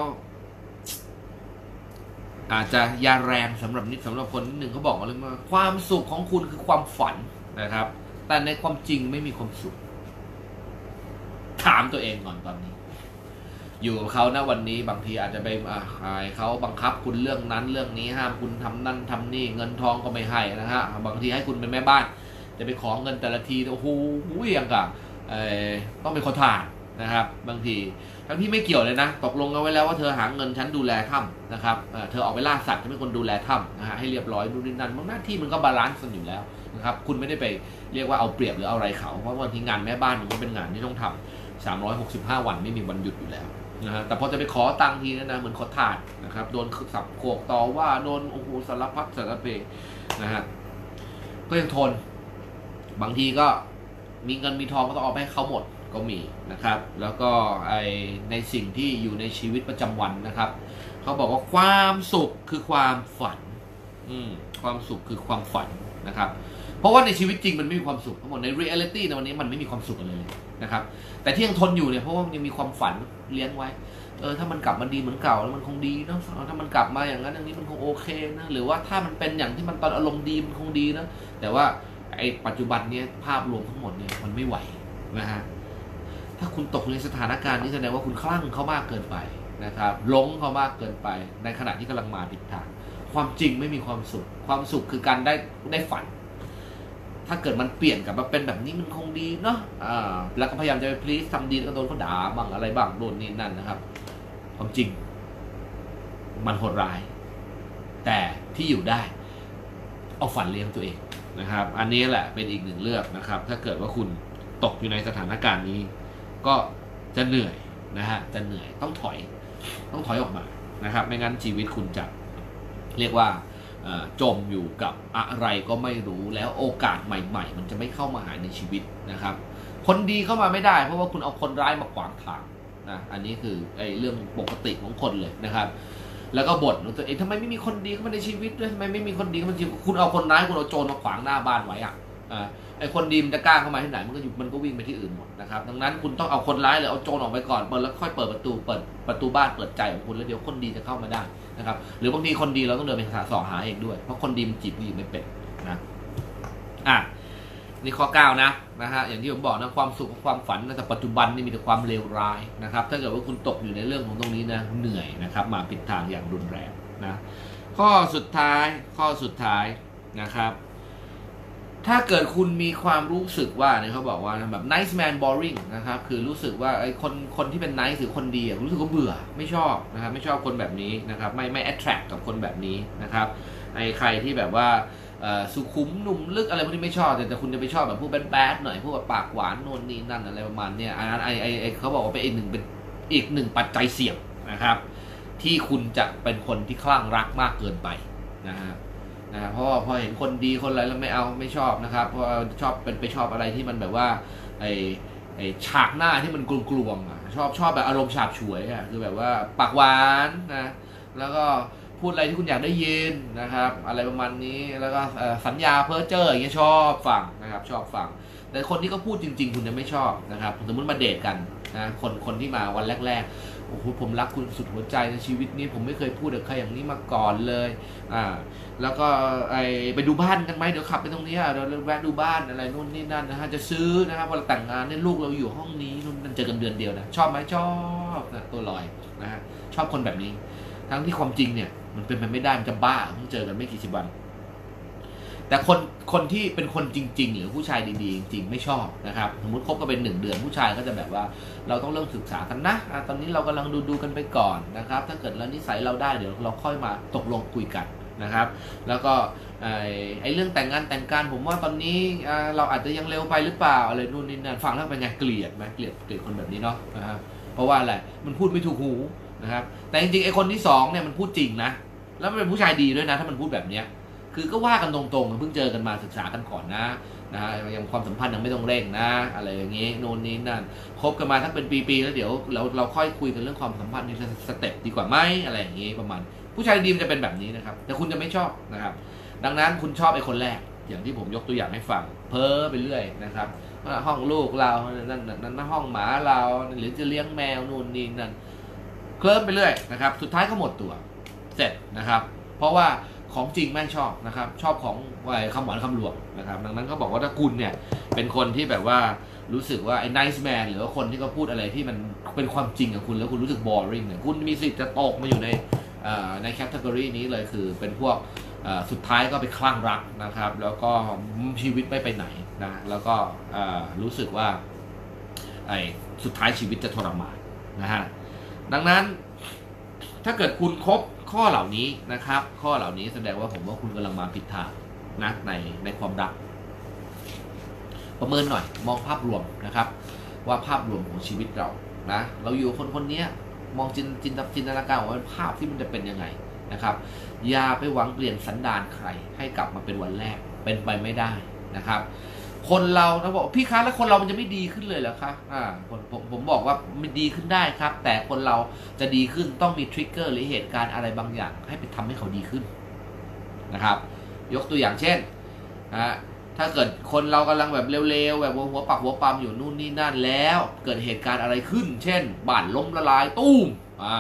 อาจจะยาแรงสำหรับนิดสำหรับคนนิดหนึ่งเขาบอกมาเลยว่าความสุขของคุณคือความฝันนะครับ แต่ในความจริงไม่มีความสุข ถามตัวเองก่อนตอนนี้ อยู่กับเขานะวันนี้บางทีอาจจะไปอ่าให้เขาบังคับคุณเรื่องนั้นเรื่องนี้ห้ามคุณทำนั่นทำนี่เงินทองก็ไม่ให้นะฮะบางทีให้คุณเป็นแม่บ้าน จะไปขอเงินแต่ละทีโอ้โหอย่างกับต้องเป็นขอทาน นะครับ บางทีทั้งที่ไม่เกี่ยวเลยนะ ตกลงกันไว้แล้วว่าเธอหาเงินฉันดูแลถ้ำนะครับเธอออกไปล่าสัตว์ฉันเป็นคนดูแลถ้ำนะฮะให้เรียบร้อยนู่นนี่นั่นมันหน้าที่มันก็ balance กันอยู่แล้วนะครับคุณไม่ได้ไปเรียกว่าเอาเปรียบหรือเอาอะไรเขา เพราะบางทีงานแม่บ้านมันก็เป็นงานที่ต้องทำ365 วันไม่มีวันหยุดอยู่แล้วนะฮะแต่พอจะไปขอตังค์ทีนะนะเหมือนขอทานนะครับโดนสับโขกต่อว่าโดนโอ้โหสารพัดสารเพนะฮะก็ยังทน บางทีก็มีเงินมีทองก็ต้องเอาไปให้เขาหมด ก็มีนะครับ แล้วก็ไอในสิ่งที่อยู่ในชีวิตประจำวันนะครับเขาบอกว่าความสุขคือความฝัน อืมความสุขคือความฝันนะครับ เพราะว่าในชีวิตจริงมันไม่มีความสุขทั้งหมดในเรียลิตี้ในวันนี้มันไม่มีความสุขเลยนะครับ แต่ที่ยังทนอยู่เนี่ยเพราะว่ายังมีความฝันเลี้ยงไว้เออถ้ามันกลับมาดีเหมือนเก่าแล้วมันคงดีเนะถ้ามันกลับมาอย่างนั้นอย่างนี้มันคงโอเคนะหรือว่าถ้ามันเป็นอย่างที่มันตอนอารมณ์ดีมันคงดีนะแต่ว่าไอ้ปัจจุบันเนี่ยภาพรวมทั้งหมดเนี่ยมันไม่ไหวนะฮะ ถ้าคุณตกในสถานการณ์นี้แสดงว่าคุณคลั่งเขามากเกินไปนะครับหลงเขามากเกินไป ในขณะที่กำลังมาผิดทาง ความจริงไม่มีความสุข ความสุขคือการได้ได้ฝัน ถ้าเกิดมันเปลี่ยนกลับมาเป็นแบบนี้มันคงดีเนาะอ่าแล้วก็พยายามจะไปพลีสทำดีแล้วก็โดนเขาด่าบ้างอะไรบ้างโดนนี่นั่นนะครับ ความจริง มันโหดร้าย แต่ที่อยู่ได้ เอาฝันเลี้ยงตัวเองนะครับ อันนี้แหละเป็นอีกหนึ่งเลือกนะครับ ถ้าเกิดว่าคุณตกอยู่ในสถานการณ์นี้ ก็จะเหนื่อยนะฮะจะเหนื่อยต้องถอยต้องถอยออกมานะครับ ไม่งั้นชีวิตคุณจะเรียกว่าจมอยู่กับอะไรก็ไม่รู้แล้วโอกาสใหม่ ๆ มันจะไม่เข้ามาหาในชีวิตนะครับ คนดีเข้ามาไม่ได้ เพราะว่าคุณเอาคนร้ายมาขวางทางนะอันนี้คือไอ้เรื่องปกติของคนเลยนะครับ แล้วก็บ่นว่าตัวเองทำไมไม่มีคนดีเข้ามาในชีวิตด้วยทำไมไม่มีคนดีเข้ามาในชีวิตคุณเอาคนร้ายคุณเอาโจรมาขวางหน้าบ้านไว้อะอ่า ไอ้คนดีมันจะกล้าเข้ามาที่ไหนมันก็อยู่มันก็วิ่งไปที่อื่นหมดนะครับดังนั้นคุณต้องเอาคนร้ายหรือเอาโจรออกไปก่อนเปิดแล้วค่อยเปิดประตูเปิดประตูบ้านเปิดใจของคุณแล้วเดี๋ยวคนดีจะเข้ามาได้นะครับหรือบางทีคนดีเราต้องเดินไปหาสองหาเองด้วยเพราะคนดีมันจีบผู้หญิงไม่เป็นนะอะนี่ข้อ9นะนะฮะอย่างที่ผมบอกนะความสุขความฝันนะแต่ปัจจุบันนี่มีแต่ความเลวร้ายนะครับ ถ้าเกิดว่าคุณตกอยู่ในเรื่องของตรงนี้นะเหนื่อยนะครับ มาผิดทางอย่างรุนแรงนะข้อสุดท้ายข้อสุดท้ายนะครับ ถ้าเกิดคุณมีความรู้สึกว่าเนี่ยเขาบอกว่าแบบ nice man boring นะครับ คือรู้สึกว่าไอ้คนคนที่เป็น nice หรือคนดีรู้สึกว่าเบื่อไม่ชอบนะครับไม่ชอบคนแบบนี้นะครับ ไม่ไม่ attract กับคนแบบนี้นะครับไอ้ใครที่แบบว่าสุขุมหนุ่มลึกอะไรพวกนี้ไม่ชอบ แต่แต่คุณจะไปชอบแบบพวกแบดๆหน่อยพวกแบบปากหวานโน่นนี่นั่นอะไรประมาณเนี้ยอันนั้นไอ้ไอ้ไอ้เขาบอกว่าเป็นอีกหนึ่งเป็นอีกหนึ่งปัจจัยเสี่ยงนะครับ ที่คุณจะเป็นคนที่คลั่งรักมากเกินไปนะฮะ นะเพราะว่าพอเห็นคนดีคนอะไรแล้วไม่เอาไม่ชอบนะครับเพราะชอบเป็นไปชอบอะไรที่มันแบบว่าไอไอฉากหน้าที่มันกลวงๆชอบชอบแบบอารมณ์ฉาบฉวยอะคือแบบว่าปากหวานนะแล้วก็พูดอะไรที่คุณอยากได้ยินนะครับ อะไรประมาณนี้แล้วก็สัญญาเพ้อเจ้ออย่างเงี้ยชอบฟังนะครับชอบฟัง แต่คนที่เขาพูดจริง ๆ คุณจะไม่ชอบนะครับสมมติมาเดทกันนะคนคนที่มาวันแรก ๆ โอ้โหผมรักคุณสุดหัวใจในชีวิตนี้ ผมไม่เคยพูดกับใครอย่างนี้มาก่อนเลยอ่าแล้วก็ไอไปดูบ้านกันไหมเดี๋ยวขับไปตรงนี้เดี๋ยวแวะดูบ้านอะไรนู่นนี่นั่นนะฮะจะซื้อนะครับพอเราแต่งงานเนี่ยลูกเราอยู่ห้องนี้นู่นนั่นเจอกันเดือนเดียวนะชอบไหมชอบนะตัวลอยนะฮะชอบคนแบบนี้ ทั้งที่ความจริงเนี่ยมันเป็นไปไม่ได้มันจะบ้าเพิ่งเจอกันไม่กี่สิบวัน แต่คนคนที่เป็นคนจริง ๆ หรือผู้ชายดีๆจริงๆไม่ชอบนะครับสมมติคบกันเป็นหนึ่งเดือนผู้ชายก็จะแบบว่าเราต้องเริ่มศึกษากันนะอะตอนนี้เรากำลังดูดูกันไปก่อนนะครับ ถ้าเกิดแล้วนิสัยเราได้เดี๋ยวเราค่อยมาตกลงคุยกันนะครับ แล้วก็ไอ้ไอเรื่องแต่งงานแต่งการผมว่าตอนนี้เราอาจจะยังเร็วไปหรือเปล่าอะไรนู่นนี่นั่นฟังแล้วเป็นไงเกลียดไหมเกลียดเกลียดคนแบบนี้เนาะนะครับเพราะว่าอะไรมันพูดไม่ถูกหูนะครับแต่จริงๆไอ้คนที่สองเนี่ยมันพูดจริงนะแล้วมันเป็นผู้ชายดีด้วยนะ ถ้ามันพูดแบบเนี้ย คือก็ว่ากันตรงๆเพิ่งเจอกันมาศึกษากันก่อนนะนะฮะยังความสัมพันธ์ยังไม่ต้องเร่งนะ อะไรอย่างงี้โน่นนี่นั่นคบกันมาทั้งเป็นปีๆแล้วเดี๋ยวเราเราค่อยคุยกันเรื่องความสัมพันธ์ในสเต็ปดีกว่าไหมอะไรอย่างงี้ประมาณ ผู้ชายดีมันจะเป็นแบบนี้นะครับ แต่คุณจะไม่ชอบนะครับ ดังนั้นคุณชอบไอ้คนแรก อย่างที่ผมยกตัวอย่างให้ฟัง เพ้อไปเรื่อยนะครับว่าห้องลูกเรานั่นนั่นนั่นห้องหมาเราหรือจะเลี้ยงแมวนู่นนี่นั่นเคลิ้มไปเรื่อยนะครับ สุดท้ายก็หมดตัวเสร็จนะครับ เพราะว่า ของจริงไม่งชอบนะครับ ชอบของไอ้คำหวานคำหลวงนะครับ ดังนั้นก็บอกว่าถ้าคุณเนี่ยเป็นคนที่แบบว่ารู้สึกว่าไอ้ nice man หรือว่าคนที่เขาพูดอะไรที่มันเป็นความจริงกับคุณแล้วคุณรู้สึก boring เนี่ยคุณมีสิทธิ์จะตกมาอยู่ในในแคตตากรีนี้เลยคือเป็นพวกสุดท้ายก็ไปคลั่งรักนะครับ แล้วก็ชีวิตไม่ไปไหนนะแล้วก็รู้สึกว่าไอ้สุดท้ายชีวิตจะทรมานนะฮะดังนั้นถ้าเกิดคุณครบ ข้อเหล่านี้นะครับ ข้อเหล่านี้แสดงว่าผมว่าคุณกำลังมาผิดทางนะในในความรัก ประเมินหน่อยมองภาพรวมนะครับ ว่าภาพรวมของชีวิตเรานะเราอยู่คนคนนี้มองจินจินจินตนาการว่าภาพที่มันจะเป็นยังไงนะครับ อย่าไปหวังเปลี่ยนสันดานใครให้กลับมาเป็นวันแรกเป็นไปไม่ได้นะครับ คนเราถ้าบอกพี่คะแล้วคนเรามันจะไม่ดีขึ้นเลยเหรอคะอ่าผมผมผมบอกว่ามันดีขึ้นได้ครับ แต่คนเราจะดีขึ้นต้องมีทริกเกอร์หรือเหตุการณ์อะไรบางอย่าง ให้ไปทำให้เขาดีขึ้นนะครับ ยกตัวอย่างเช่นนะฮะถ้าเกิดคนเรากำลังแบบเร็วๆแบบหัวปักหัวปั๊มอยู่นู่นนี่นั่นแล้ว เกิดเหตุการณ์อะไรขึ้น เช่นบ้านล้มละลายตุ้มอ่า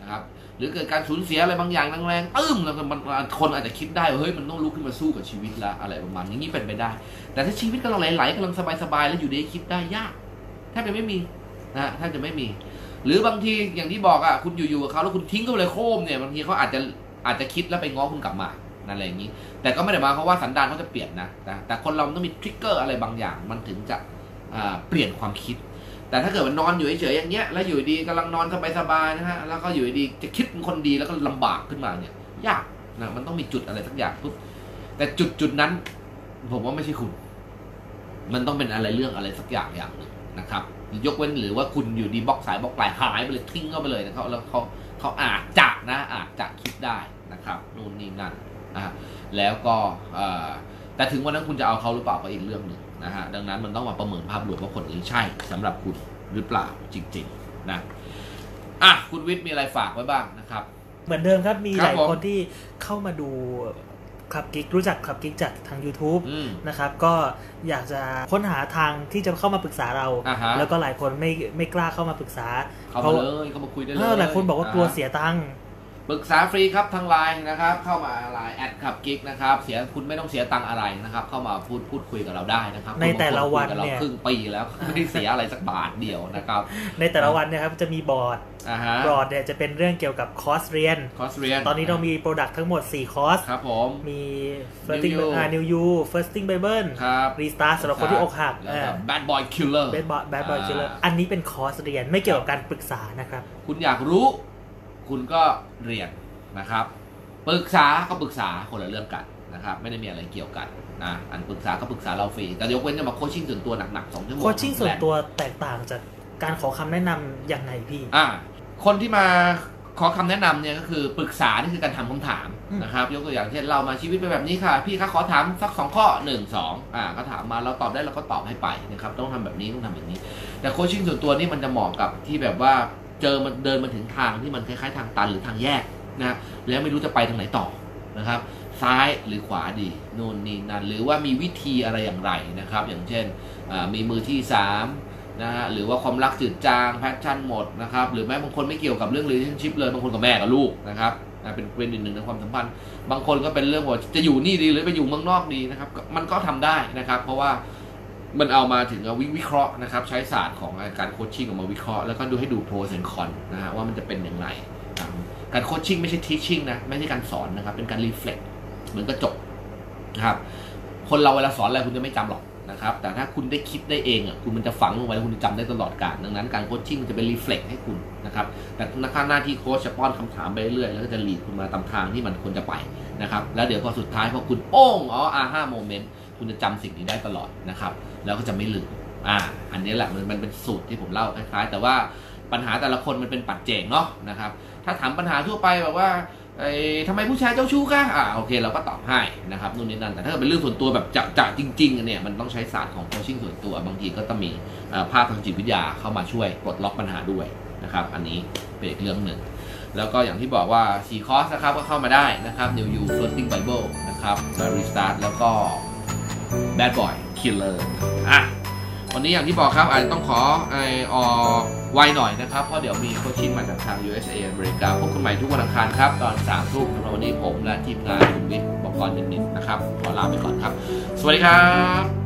นะครับ หรือเกิดการสูญเสียอะไรบางอย่างแรงๆตึ้มแล้วมันคนอาจจะคิดได้ว่าเฮ้ยมันต้องลุกขึ้นมาสู้กับชีวิตละอะไรประมาณนี้นี่เป็นไปได้ แต่ถ้าชีวิตกำลังไหลๆกำลังสบายๆแล้วอยู่ดีคิดได้ยากแทบจะไม่มีนะแทบจะไม่มี หรือบางทีอย่างที่บอกอะคุณอยู่ๆกับเขาแล้วคุณทิ้งเขาเลยโคมเนี่ยบางทีเขาอาจจะอาจจะคิดแล้วไปง้อคุณกลับมานั่นอะไรอย่างนี้ แต่ก็ไม่ได้มายความว่าสันดานเขาจะเปลี่ยนนะแต่คนเราต้องมีทริกเกอร์อะไรบางอย่าง มันถึงจะเปลี่ยนความคิด แต่ถ้าเกิดมันนอนอยู่เฉยๆอย่างเงี้ยแล้วอยู่ดีกำลังนอนสบายๆนะฮะแล้วก็อยู่ดีจะคิดเป็นคนดีแล้วก็ลำบากขึ้นมาเนี่ย ยากนะมันต้องมีจุดอะไรสักอย่างปุ๊บแต่จุดจุดนั้น ผมว่าไม่ใช่คุณ มันต้องเป็นอะไรเรื่องอะไรสักอย่างอย่างหนึ่งนะครับ ยกเว้นหรือว่าคุณอยู่ดีบล็อกสายบล็อกปลายหายไปเลยทิ้งเข้าไปเลยนะครับแล้วเขาเขาอาจจะนะอาจจะคิดได้นะครับนู่นนี่นั่นนะฮะแล้วก็อ่อแต่ถึงวันนั้นคุณจะเอาเขาหรือเปล่าก็อีกเรื่องหนึ่ง นะฮะดังนั้นมันต้องมาประเมินภาพรวมว่าคนนี้ใช่สำหรับคุณหรือเปล่าจริงๆนะอะคุณวิทย์มีอะไรฝากไว้บ้างนะครับ เหมือนเดิมครับมีคหรับลายผมคนที่เข้ามาดูคลับกิ๊กรู้จักคลับกิ๊กจากทาง YouTube อืมนะครับ ก็อยากจะค้นหาทางที่จะเข้ามาปรึกษาเราอ่าฮะแล้วก็หลายคนไม่ไม่กล้าเข้ามาปรึกษา เข้าเพมาราะเลยเข้ามาคุยได้เลเอยอหลายคนบอกว่ากลัวเสียตังค์ ปรึกษาฟรีครับทางไลน์นะครับ เข้ามาไลน์แอด Clubgig นะครับ เสียคุณไม่ต้องเสียตังค์อะไรนะครับ เข้ามาพูดพูดคุยกับเราได้นะครับในแต่ละวันคุณบางคคุยกับเราเนี่ยครึ่งปีแล้วไม่ได้เสียอะไรสักบาทเดียวนะครับ ในแต่ละวันเนะครับจะมีบอร์ดอ่าฮะบอร์ดเนี่ยจะเป็นเรื่องเกี่ยวกับคอร์สเรียนคอร์สเรียน ตอนนี้เรามี product ทั้งหมด 4 คอร์สครับผมมี Flirting New You อ่า New You Flirting Bible ครับ Restart สำหรับคนที่อกหักแล้วก็ Bad Boy Killer Bad Boy Bad Boy อ่า Killer อันนี้เป็นคอร์สเรียนไม่เกี่ยวกับการปรึกษานะครับ คุณอยากรู้ คุณก็เรียนนะครับปรึกษาก็ปรึกษาคนละเรื่องกันนะครับ ไม่ได้มีอะไรเกี่ยวกันนะอันปรึกษาก็ปรึกษาเราฟรีแต่ยกเว้นจะมา coaching ส่วนตัวหนักๆสองชั่วโมง coaching ส่วนตัวแตกต่างจากการขอคำแนะนำยังไงพี่อ่าคนที่มาขอคำแนะนำเนี่ยก็คือปรึกษานี่คือการถามคำถามอืมนะครับ ยกตัวอย่างเช่นเรามาชีวิตเป็นแบบนี้ค่ะ พี่คะขอถามสักสองข้อหนึ่งสองอ่าก็ถามมาเราตอบได้เราก็ตอบให้ไปนะครับต้องทำแบบนี้ต้องทำแบบนี้ แต่โคชชิ่งส่วนตัวนี่มันจะเหมาะกับที่แบบว่า เจอมันเดินมาถึงทางที่มันคล้ายๆทางตันหรือทางแยกนะแล้วไม่รู้จะไปทางไหนต่อนะครับ ซ้ายหรือขวาดีนู่นนี่นั่นหรือว่ามีวิธีอะไรอย่างไรนะครับ อย่างเช่นมีมือที่สามนะฮะหรือว่าความรักจืดจางแพชชั่นหมดนะครับ หรือแม้บางคนไม่เกี่ยวกับเรื่อง relationship เลยบางคนกับแม่กับลูกนะครับเป็นเป็นหนึ่งในความสัมพันธ์ บางคนก็เป็นเรื่องว่าจะอยู่นี่ดีหรือไปอยู่เมืองนอกดีนะครับ มันก็ทำได้นะครับ เพราะว่า มันเอามาถึงวิวิเคราะห์นะครับ ใช้ศาสตร์ของการ coaching ออกมาวิเคราะห์แล้วก็ดูให้ดู pro และ con นะฮะว่ามันจะเป็นอย่างไร การ coaching ไม่ใช่ teaching นะ ไม่ใช่การสอนนะครับ เป็นการ reflect เหมือนกระจกนะครับ คนเราเวลาสอนอะไรคุณจะไม่จำหรอกนะครับ แต่ถ้าคุณได้คิดได้เองอะคุณมันจะฝังลงไปแล้วคุณจะจำได้ตลอดกาลดังนั้นการ coaching มันจะเป็น reflect ให้คุณนะครับ แต่นักหน้าที่โค้ชจะป้อนคำถามไปเรื่อยๆแล้วก็จะ lead คุณมาตามทางที่มันควรจะไปนะครับ แล้วเดี๋ยวพอสุดท้ายพอคุณโป้งอ๋ออาห้าโมเมนต์ คุณจะจำสิ่งนี้ได้ตลอดนะครับ แล้วก็จะไม่ลืมอ่าอันนี้แหละมันมันเป็นสูตรที่ผมเล่าคล้ายๆ แต่ว่าปัญหาแต่ละคนมันเป็นปัจเจกเนาะนะครับ ถ้าถามปัญหาทั่วไปแบบว่าไอ้ทำไมผู้ชายเจ้าชู้คะอ่าโอเคเราก็ตอบให้นะครับนู่นนี่นั่นแต่ถ้าเกิดเป็นเรื่องส่วนตัวแบบจะจะจริงๆเนี่ยมันต้องใช้ศาสตร์ของโคชชิ่งส่วนตัวบางทีก็ต้องมีภาพทางจิตวิทยาเข้ามาช่วยปลดล็อกปัญหาด้วยนะครับ อันนี้เป็นอีกเรื่องหนึ่ง แล้วก็อย่างที่บอกว่า4คอร์สนะครับก็เข้ามาได้นะครับ New You Floating Bible นะครับ Restart แล้วก็ Bad Boy Killer อะวันนี้อย่างที่บอกครับอาจจะต้องขอไอออกไวหน่อยนะครับ เพราะเดี๋ยวมีโคชชิ่งมาจากทาง USA อเมริกาพบกันใหม่ทุกวันอังคารครับ ตอน3ามทุ่มสำหรับวันนี้ผมและทีมงานคุณวิทย์บอกกรนิดๆนะครับ ขอลาไปก่อนครับ สวัสดีครับ